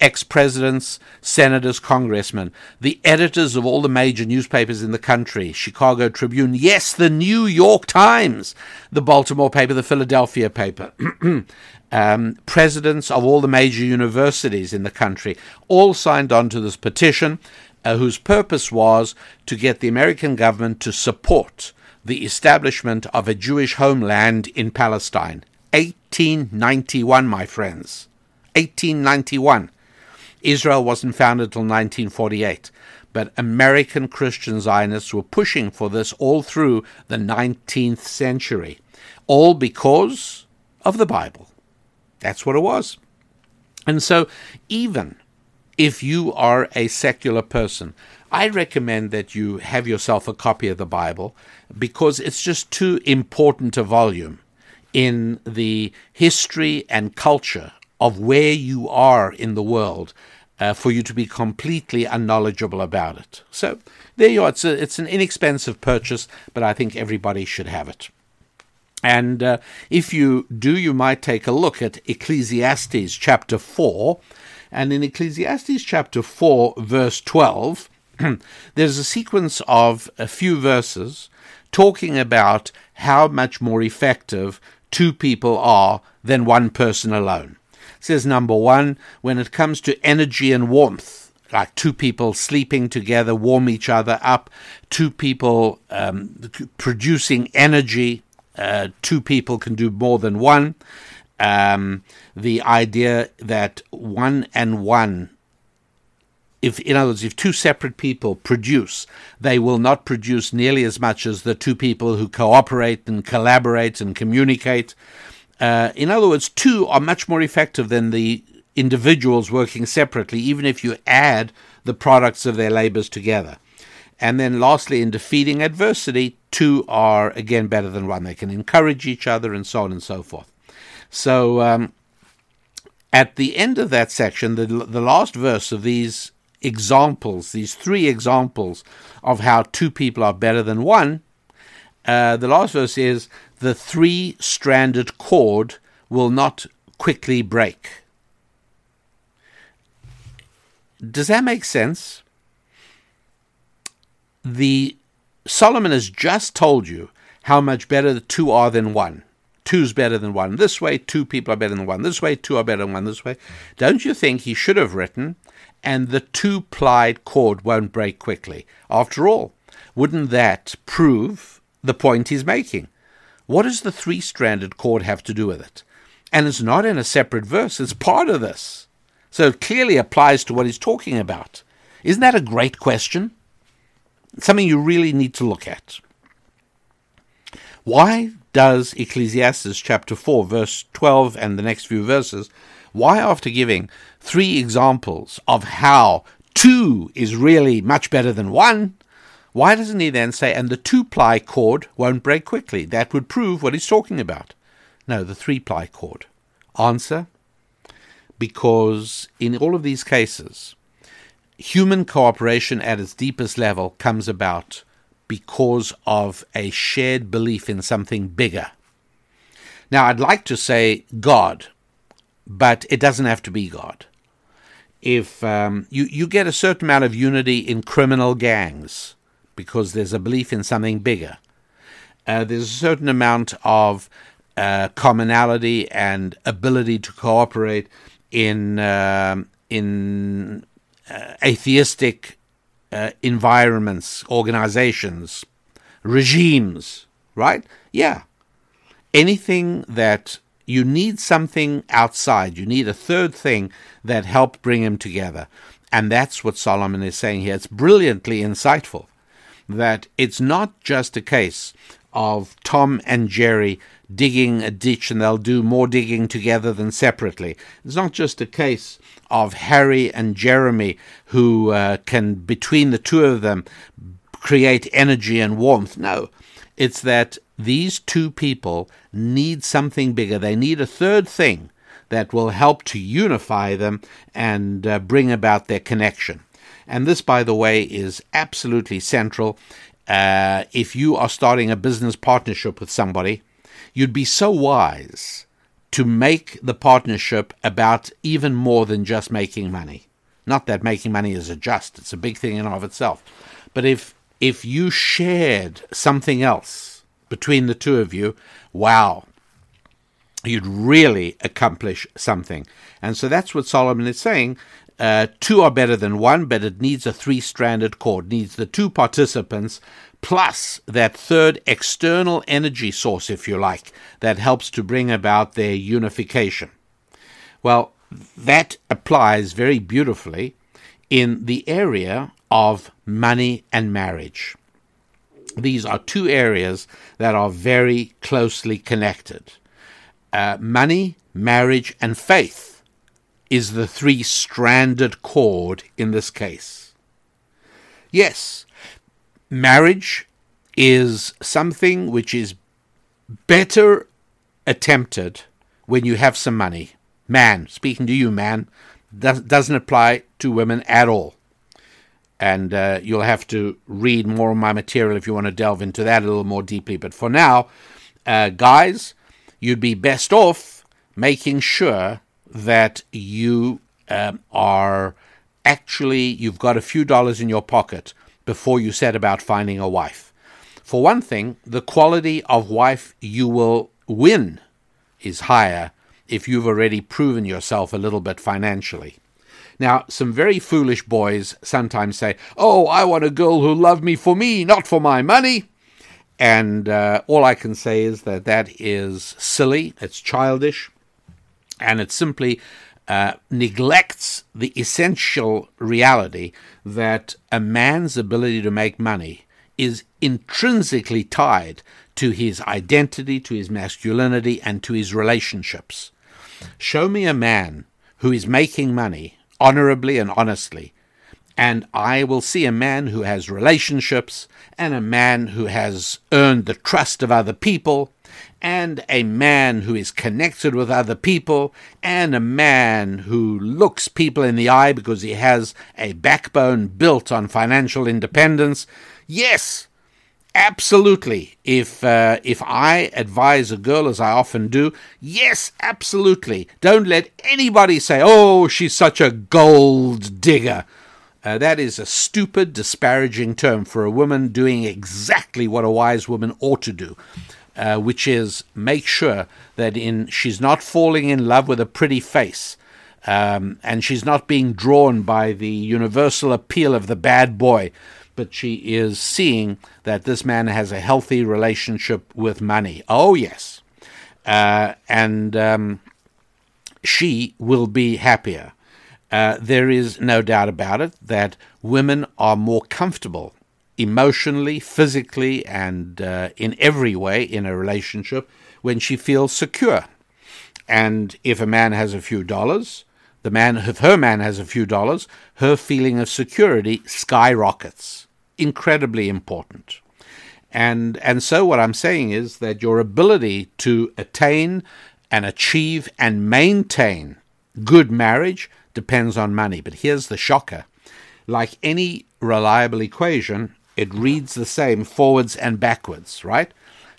ex presidents, senators, congressmen, the editors of all the major newspapers in the country Chicago Tribune, yes, the New York Times, the Baltimore paper, the Philadelphia paper. um, presidents of all the major universities in the country all signed on to this petition, uh, whose purpose was to get the American government to support the establishment of a Jewish homeland in Palestine. 1891, my friends. 1891. Israel wasn't founded until 1948, but American Christian Zionists were pushing for this all through the 19th century, all because of the Bible. That's what it was. And so, even if you are a secular person, I recommend that you have yourself a copy of the Bible because it's just too important a volume in the history and culture of where you are in the world uh, for you to be completely unknowledgeable about it. So there you are. It's, a, it's an inexpensive purchase, but I think everybody should have it. And uh, if you do, you might take a look at Ecclesiastes chapter 4. And in Ecclesiastes chapter 4, verse 12, there's a sequence of a few verses talking about how much more effective two people are than one person alone. It says number one, when it comes to energy and warmth, like two people sleeping together warm each other up, two people um, producing energy, uh, two people can do more than one. Um, the idea that one and one if in other words if two separate people produce they will not produce nearly as much as the two people who cooperate and collaborate and communicate. Uh, in other words two are much more effective than the individuals working separately even if you add the products of their labors together. And then lastly in defeating adversity two are again better than one. They can encourage each other and so on and so forth. So um, at the end of that section, the, the last verse of these examples, these three examples of how two people are better than one, uh, the last verse is the three stranded cord will not quickly break. Does that make sense? The Solomon has just told you how much better the two are than one. Two's better than one this way, two people are better than one this way, two are better than one this way. Don't you think he should have written and the two plied cord won't break quickly. After all, wouldn't that prove the point he's making? What does the three stranded cord have to do with it? And it's not in a separate verse, it's part of this. So it clearly applies to what he's talking about. Isn't that a great question? Something you really need to look at. Why does Ecclesiastes chapter 4, verse 12, and the next few verses why, after giving three examples of how two is really much better than one, why doesn't he then say, and the two ply cord won't break quickly? That would prove what he's talking about. No, the three ply cord. Answer because in all of these cases, human cooperation at its deepest level comes about because of a shared belief in something bigger. Now, I'd like to say God, but it doesn't have to be God. If um, you you get a certain amount of unity in criminal gangs because there's a belief in something bigger, uh, there's a certain amount of uh, commonality and ability to cooperate in um, in uh, atheistic uh, environments, organizations, regimes, right? Yeah. Anything that you need something outside, you need a third thing that help bring them together. And that's what Solomon is saying here. It's brilliantly insightful that it's not just a case of Tom and Jerry digging a ditch and they'll do more digging together than separately. It's not just a case of Harry and Jeremy who uh, can, between the two of them, create energy and warmth. No, it's that these two people need something bigger. They need a third thing that will help to unify them and uh, bring about their connection. And this, by the way, is absolutely central. Uh, if you are starting a business partnership with somebody, you'd be so wise to make the partnership about even more than just making money. Not that making money is a just, it's a big thing in and of itself. But if if you shared something else between the two of you, wow, you'd really accomplish something. And so that's what Solomon is saying. Uh, two are better than one, but it needs a three stranded cord, needs the two participants plus that third external energy source, if you like, that helps to bring about their unification. Well, that applies very beautifully in the area of money and marriage. These are two areas that are very closely connected. Uh, money, marriage, and faith is the three stranded cord in this case. Yes, marriage is something which is better attempted when you have some money. Man, speaking to you, man, does, doesn't apply to women at all and uh, you'll have to read more of my material if you want to delve into that a little more deeply. But for now, uh, guys, you'd be best off making sure that you um, are actually you've got a few dollars in your pocket before you set about finding a wife. For one thing, the quality of wife you will win is higher if you've already proven yourself a little bit financially. Now, some very foolish boys sometimes say, Oh, I want a girl who'll love me for me, not for my money. And uh, all I can say is that that is silly, it's childish, and it simply uh, neglects the essential reality that a man's ability to make money is intrinsically tied to his identity, to his masculinity, and to his relationships. Show me a man who is making money honorably and honestly. And I will see a man who has relationships, and a man who has earned the trust of other people, and a man who is connected with other people, and a man who looks people in the eye because he has a backbone built on financial independence. Yes, absolutely. If uh, if I advise a girl, as I often do, yes, absolutely. Don't let anybody say, "Oh, she's such a gold digger." Uh, that is a stupid, disparaging term for a woman doing exactly what a wise woman ought to do, uh, which is make sure that in she's not falling in love with a pretty face. Um, and she's not being drawn by the universal appeal of the bad boy, but she is seeing that this man has a healthy relationship with money. Oh, yes. Uh, and um, she will be happier. Uh, there is no doubt about it that women are more comfortable emotionally, physically, and uh, in every way in a relationship when she feels secure. And if a man has a few dollars, the man, if her man has a few dollars, her feeling of security skyrockets incredibly important. And, and so, what I'm saying is that your ability to attain and achieve and maintain good marriage depends on money. But here's the shocker like any reliable equation, it reads the same forwards and backwards, right?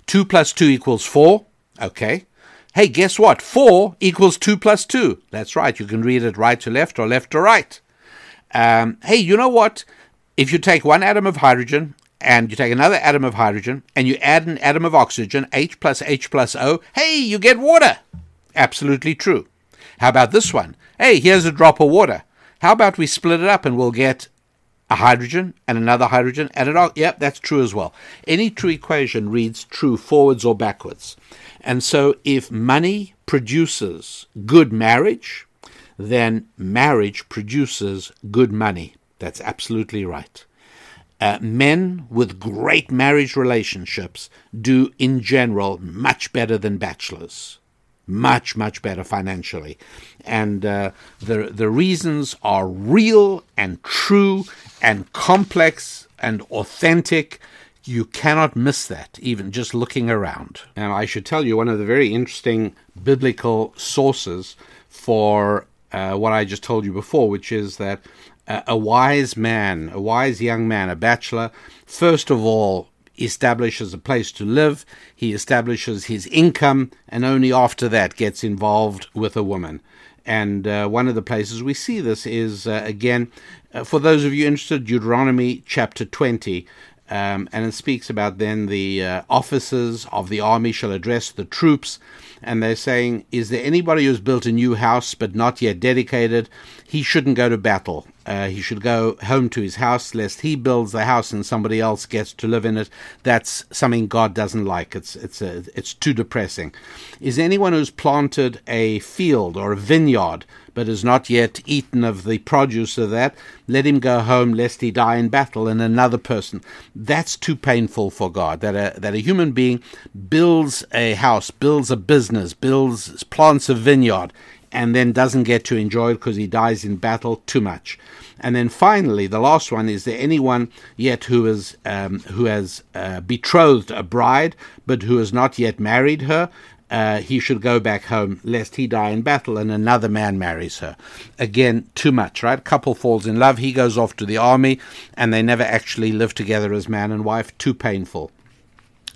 2 plus 2 equals 4. Okay. Hey, guess what? 4 equals 2 plus 2. That's right. You can read it right to left or left to right. Um, hey, you know what? If you take one atom of hydrogen and you take another atom of hydrogen and you add an atom of oxygen, H plus H plus O, hey, you get water. Absolutely true. How about this one? Hey, here's a drop of water. How about we split it up and we'll get a hydrogen and another hydrogen and an. Yep, that's true as well. Any true equation reads true forwards or backwards. And so if money produces good marriage, then marriage produces good money. That's absolutely right. Uh, men with great marriage relationships do, in general, much better than bachelors. Much, much better financially. And uh, the, the reasons are real and true and complex and authentic. You cannot miss that, even just looking around. And I should tell you, one of the very interesting biblical sources for uh, what I just told you before, which is that a wise man, a wise young man, a bachelor, first of all, establishes a place to live, he establishes his income, and only after that gets involved with a woman. And uh, one of the places we see this is, uh, again, uh, for those of you interested, Deuteronomy chapter 20. Um, and it speaks about then the uh, officers of the army shall address the troops, and they're saying, Is there anybody who's built a new house but not yet dedicated? He shouldn't go to battle. Uh, he should go home to his house, lest he builds the house and somebody else gets to live in it. That's something God doesn't like. It's it's a, it's too depressing. Is anyone who's planted a field or a vineyard but has not yet eaten of the produce of that, let him go home lest he die in battle. And another person. That's too painful for God. That a that a human being builds a house, builds a business, builds plants a vineyard, and then doesn't get to enjoy it because he dies in battle too much. And then finally, the last one is there anyone yet who is um, who has uh, betrothed a bride but who has not yet married her? Uh, he should go back home lest he die in battle and another man marries her. Again, too much, right? Couple falls in love, he goes off to the army, and they never actually live together as man and wife. Too painful.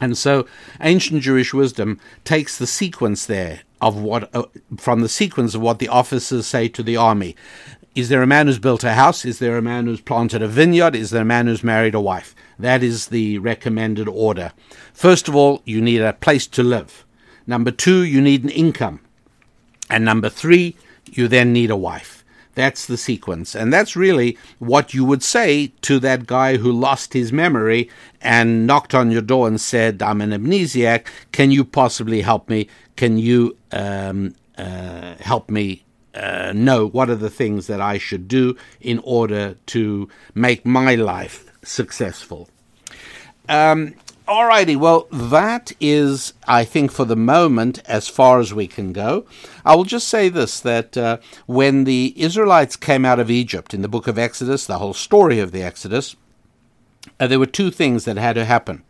And so, ancient Jewish wisdom takes the sequence there of what, uh, from the sequence of what the officers say to the army. Is there a man who's built a house? Is there a man who's planted a vineyard? Is there a man who's married a wife? That is the recommended order. First of all, you need a place to live. Number two, you need an income. And number three, you then need a wife. That's the sequence. And that's really what you would say to that guy who lost his memory and knocked on your door and said, I'm an amnesiac. Can you possibly help me? Can you um, uh, help me uh, know what are the things that I should do in order to make my life successful? Um, Alrighty, well, that is, I think, for the moment, as far as we can go. I will just say this that uh, when the Israelites came out of Egypt in the book of Exodus, the whole story of the Exodus, uh, there were two things that had to happen.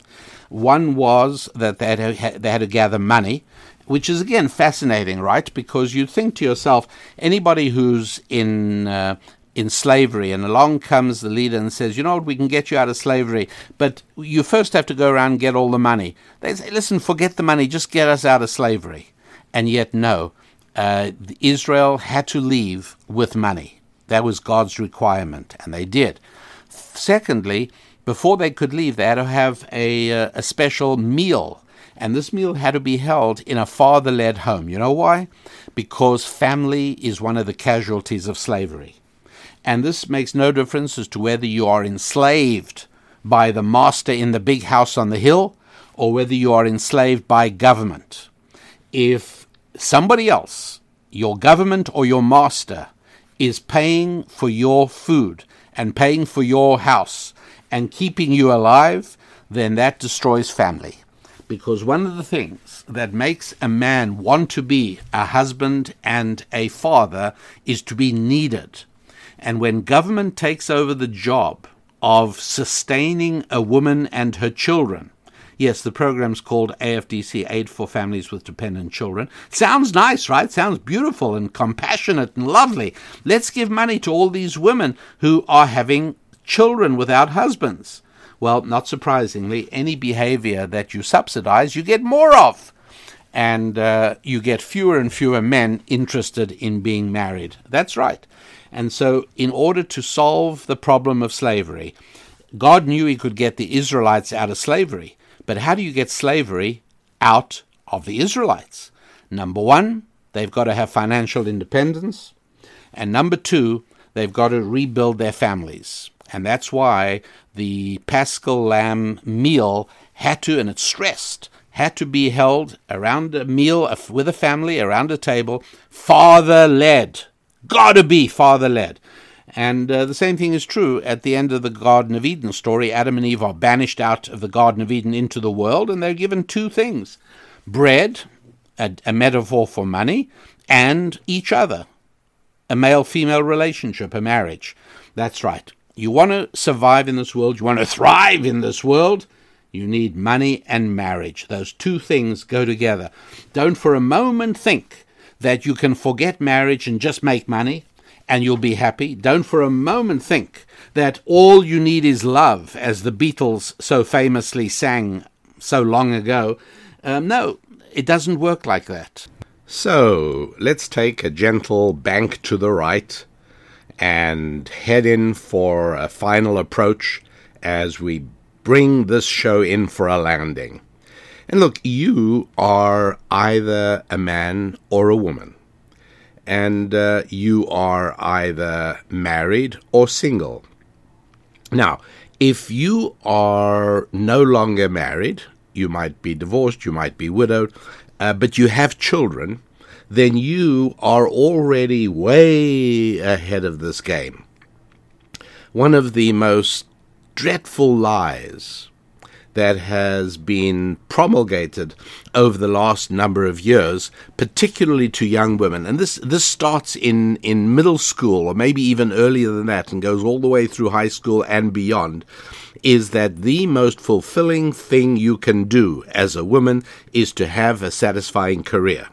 One was that they had, to, they had to gather money, which is again fascinating, right? Because you think to yourself, anybody who's in uh, in slavery, and along comes the leader and says, "You know what? We can get you out of slavery, but you first have to go around and get all the money." They say, "Listen, forget the money. Just get us out of slavery." And yet, no, uh, Israel had to leave with money. That was God's requirement, and they did. Secondly, before they could leave, they had to have a, uh, a special meal. And this meal had to be held in a father led home. You know why? Because family is one of the casualties of slavery. And this makes no difference as to whether you are enslaved by the master in the big house on the hill or whether you are enslaved by government. If somebody else, your government or your master, is paying for your food and paying for your house and keeping you alive, then that destroys family. Because one of the things that makes a man want to be a husband and a father is to be needed and when government takes over the job of sustaining a woman and her children, yes, the program's called AFDC, Aid for Families with Dependent Children. Sounds nice, right? Sounds beautiful and compassionate and lovely. Let's give money to all these women who are having children without husbands. Well, not surprisingly, any behavior that you subsidize, you get more of. And uh, you get fewer and fewer men interested in being married. That's right. And so, in order to solve the problem of slavery, God knew He could get the Israelites out of slavery. But how do you get slavery out of the Israelites? Number one, they've got to have financial independence. And number two, they've got to rebuild their families. And that's why the Paschal lamb meal had to, and it's stressed, had to be held around a meal with a family around a table, father led. Gotta be father led. And uh, the same thing is true at the end of the Garden of Eden story. Adam and Eve are banished out of the Garden of Eden into the world, and they're given two things bread, a, a metaphor for money, and each other, a male female relationship, a marriage. That's right. You want to survive in this world, you want to thrive in this world, you need money and marriage. Those two things go together. Don't for a moment think that you can forget marriage and just make money and you'll be happy. Don't for a moment think that all you need is love, as the Beatles so famously sang so long ago. Um, no, it doesn't work like that. So let's take a gentle bank to the right and head in for a final approach as we bring this show in for a landing. And look, you are either a man or a woman and uh, you are either married or single. Now, if you are no longer married, you might be divorced, you might be widowed, uh, but you have children, then you are already way ahead of this game. One of the most dreadful lies that has been promulgated over the last number of years, particularly to young women. And this, this starts in, in middle school, or maybe even earlier than that, and goes all the way through high school and beyond. Is that the most fulfilling thing you can do as a woman is to have a satisfying career?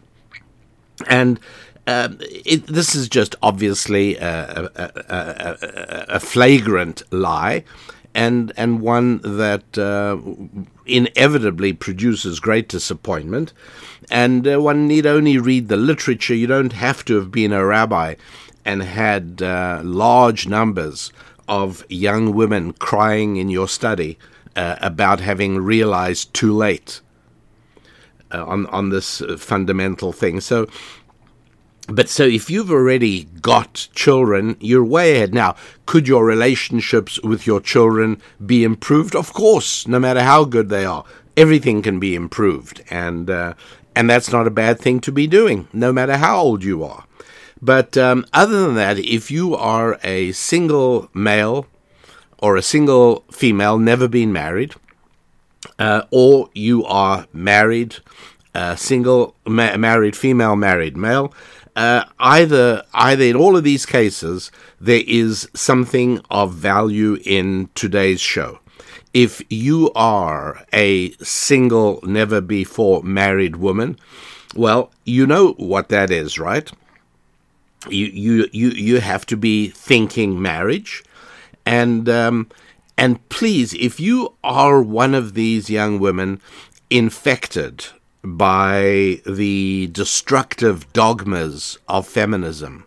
And uh, it, this is just obviously a, a, a, a flagrant lie and and one that uh, inevitably produces great disappointment. And uh, one need only read the literature. You don't have to have been a rabbi and had uh, large numbers of young women crying in your study uh, about having realized too late uh, on on this uh, fundamental thing. So but so if you've already got children, you're way ahead. Now, could your relationships with your children be improved? Of course, no matter how good they are, everything can be improved, and uh, and that's not a bad thing to be doing, no matter how old you are. But um, other than that, if you are a single male or a single female, never been married, uh, or you are married, uh, single ma- married female, married male uh, either either in all of these cases there is something of value in today's show. If you are a single, never before married woman, well, you know what that is, right? You you you you have to be thinking marriage, and um, and please, if you are one of these young women infected by the destructive dogmas of feminism.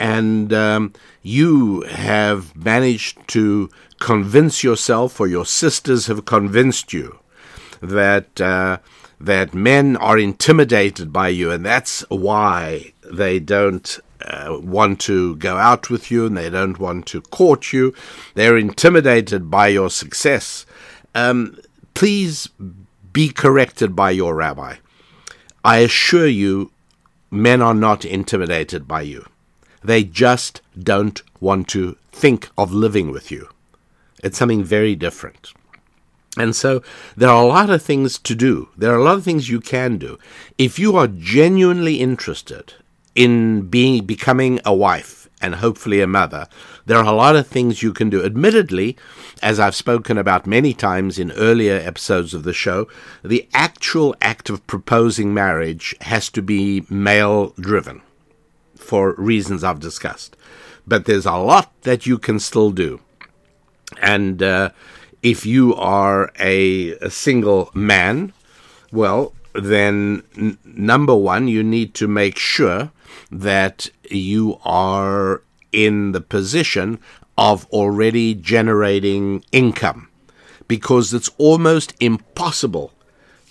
And um, you have managed to convince yourself, or your sisters have convinced you, that uh, that men are intimidated by you, and that's why they don't uh, want to go out with you and they don't want to court you. They're intimidated by your success. Um, please be corrected by your rabbi. I assure you, men are not intimidated by you. They just don't want to think of living with you. It's something very different. And so there are a lot of things to do. There are a lot of things you can do. If you are genuinely interested in being becoming a wife, and hopefully a mother, there are a lot of things you can do. Admittedly, as I've spoken about many times in earlier episodes of the show, the actual act of proposing marriage has to be male driven for reasons I've discussed. But there's a lot that you can still do. And uh, if you are a, a single man, well, then n- number one, you need to make sure that you are in the position of already generating income because it's almost impossible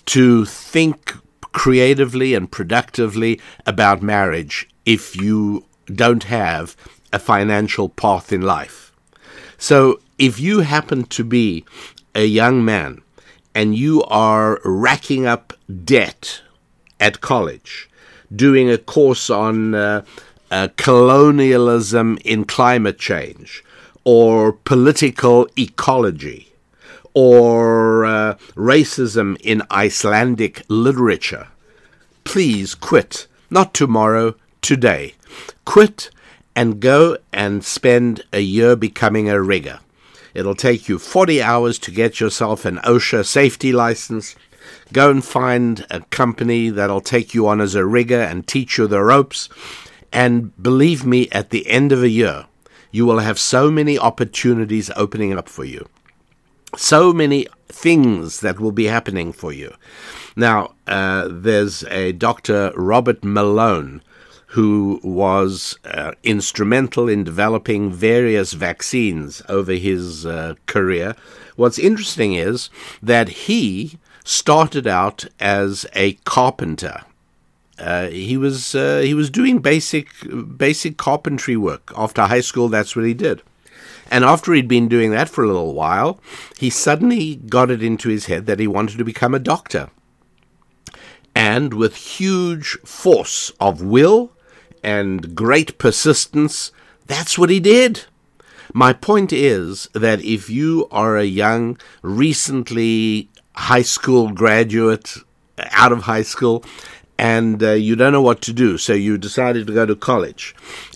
to think creatively and productively about marriage if you don't have a financial path in life. So if you happen to be a young man and you are racking up debt at college, doing a course on uh, uh, colonialism in climate change, or political ecology, or uh, racism in Icelandic literature, please quit. Not tomorrow, today. Quit and go and spend a year becoming a rigger. It'll take you 40 hours to get yourself an OSHA safety license. Go and find a company that'll take you on as a rigger and teach you the ropes. And believe me, at the end of a year, you will have so many opportunities opening up for you. So many things that will be happening for you. Now, uh, there's a Dr. Robert Malone who was uh, instrumental in developing various vaccines over his uh, career. What's interesting is that he started out as a carpenter. Uh, he was uh, he was doing basic basic carpentry work after high school. That's what he did, and after he'd been doing that for a little while, he suddenly got it into his head that he wanted to become a doctor. And with huge force of will and great persistence, that's what he did. My point is that if you are a young, recently high school graduate, out of high school, and uh, you don't know what to do, so you decided to go to college.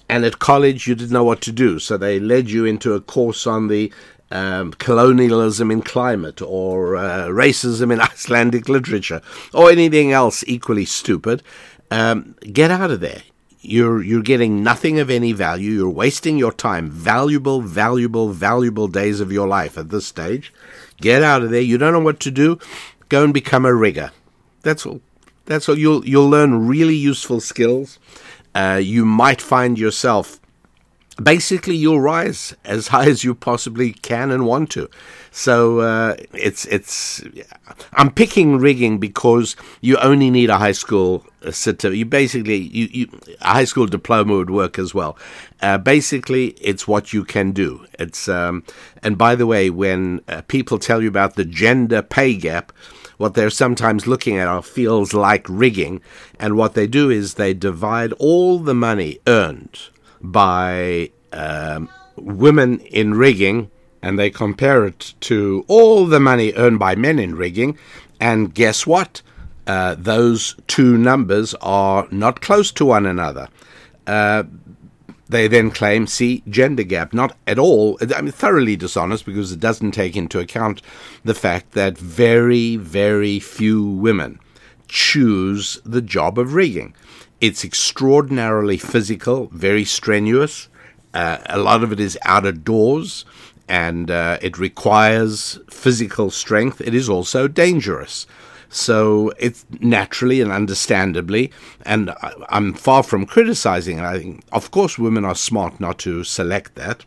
And at college, you didn't know what to do, so they led you into a course on the um, colonialism in climate or uh, racism in Icelandic literature or anything else equally stupid. Um, get out of there. You're you're getting nothing of any value. You're wasting your time, valuable, valuable, valuable days of your life at this stage. Get out of there. You don't know what to do. Go and become a rigger. That's all. That's all. You'll you'll learn really useful skills. Uh, you might find yourself basically you'll rise as high as you possibly can and want to. So uh, it's it's. I'm picking rigging because you only need a high school certificate. You basically you, you a high school diploma would work as well. Uh, basically, it's what you can do. It's um, and by the way, when uh, people tell you about the gender pay gap. What they're sometimes looking at are feels like rigging, and what they do is they divide all the money earned by um, women in rigging and they compare it to all the money earned by men in rigging. And guess what? Uh, those two numbers are not close to one another. Uh, they then claim, see, gender gap. Not at all. I mean, thoroughly dishonest because it doesn't take into account the fact that very, very few women choose the job of rigging. It's extraordinarily physical, very strenuous. Uh, a lot of it is out of doors and uh, it requires physical strength. It is also dangerous. So it's naturally and understandably, and I, am far from criticizing. I think, of course, women are smart not to select that.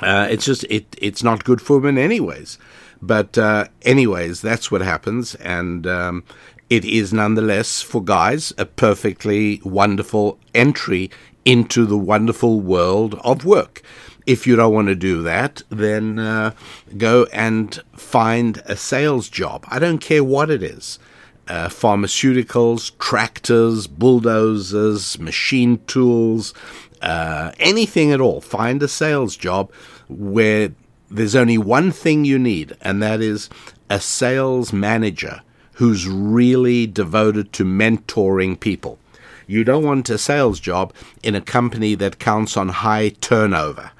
Uh, it's just it it's not good for women anyways. But uh, anyways, that's what happens, and um, it is nonetheless for guys a perfectly wonderful entry into the wonderful world of work. If you don't want to do that, then uh, go and find a sales job. I don't care what it is. Uh, pharmaceuticals, tractors, bulldozers, machine tools, uh, anything at all. Find a sales job where there's only one thing you need, and that is a sales manager who's really devoted to mentoring people. You don't want a sales job in a company that counts on high turnover,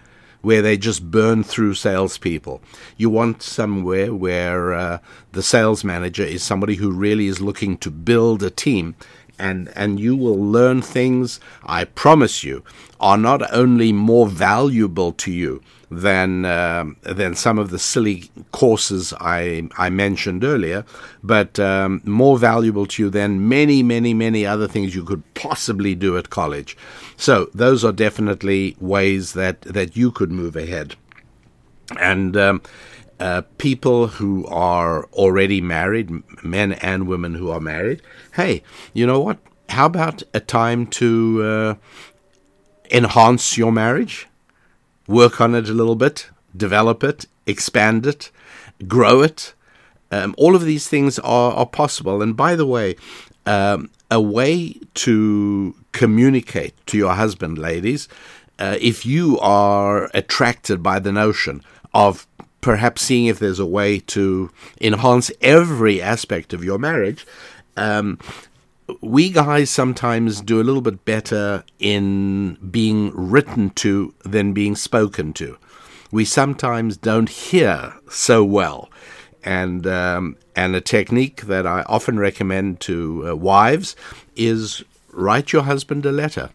where they just burn through salespeople. You want somewhere where uh, the sales manager is somebody who really is looking to build a team and and you will learn things I promise you are not only more valuable to you than uh, than some of the silly courses I I mentioned earlier, but um, more valuable to you than many many many other things you could possibly do at college. So those are definitely ways that that you could move ahead, and. Um, uh, people who are already married, men and women who are married, hey, you know what? How about a time to uh, enhance your marriage? work on it a little bit, develop it, expand it, grow it. Um, all of these things are, are possible. And by the way, um, a way to communicate to your husband, ladies, uh, if you are attracted by the notion of perhaps seeing if there's a way to enhance every aspect of your marriage, um, we guys sometimes do a little bit better in being written to than being spoken to. We sometimes don't hear so well. And um, and a technique that I often recommend to uh, wives is write your husband a letter.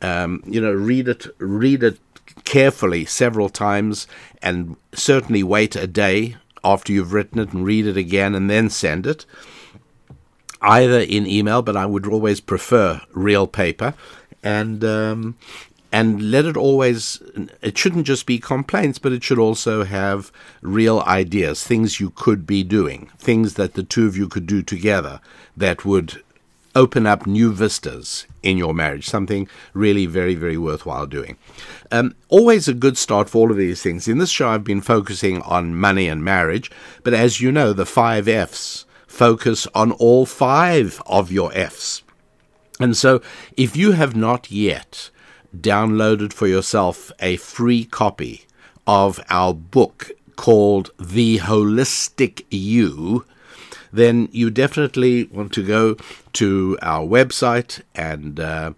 Um, you know, read it, read it carefully several times, and certainly wait a day after you've written it and read it again, and then send it. Either in email, but I would always prefer real paper, and um, and let it always it shouldn't just be complaints but it should also have real ideas things you could be doing things that the two of you could do together that would open up new vistas in your marriage something really very very worthwhile doing. Um, always a good start for all of these things. In this show i've been focusing on money and marriage but as you know the five f's focus on all five of your f's. And so if you have not yet downloaded for yourself a free copy of our book called The Holistic You, then you definitely want to go to our website and uh,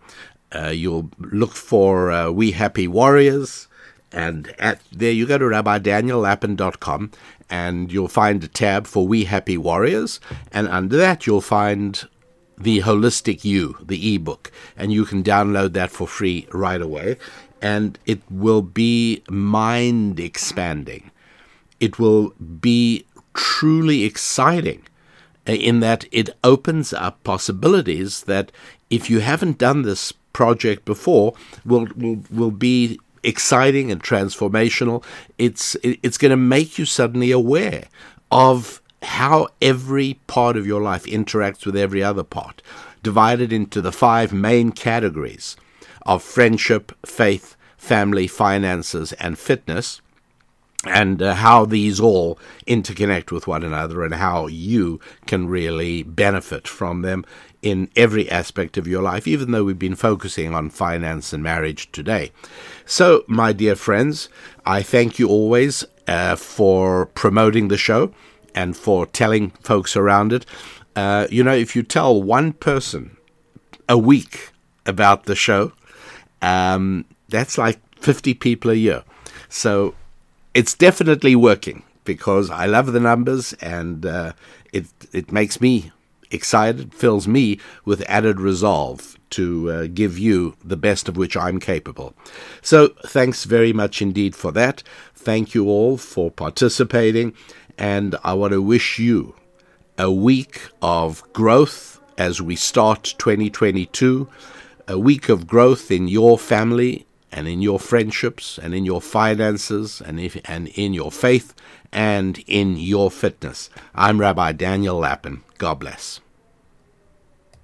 uh, you'll look for uh, We Happy Warriors. And at there you go to rabbidaniellapin.com and you'll find a tab for We Happy Warriors. And under that, you'll find the Holistic You, the ebook, and you can download that for free right away. And it will be mind expanding. It will be truly exciting in that it opens up possibilities that if you haven't done this project before will will will be exciting and transformational. It's it's going to make you suddenly aware of how every part of your life interacts with every other part, divided into the five main categories of friendship, faith, family, finances, and fitness, and uh, how these all interconnect with one another and how you can really benefit from them in every aspect of your life, even though we've been focusing on finance and marriage today. So, my dear friends, I thank you always uh, for promoting the show and for telling folks around it. Uh, you know, if you tell one person a week about the show, um, that's like 50 people a year. So it's definitely working because I love the numbers and uh, it, it makes me excited, fills me with added resolve to uh, give you the best of which I'm capable. So thanks very much indeed for that. Thank you all for participating and I want to wish you a week of growth as we start 2022, a week of growth in your family and in your friendships and in your finances and, if, and in your faith and in your fitness. I'm Rabbi Daniel Lapin. God bless.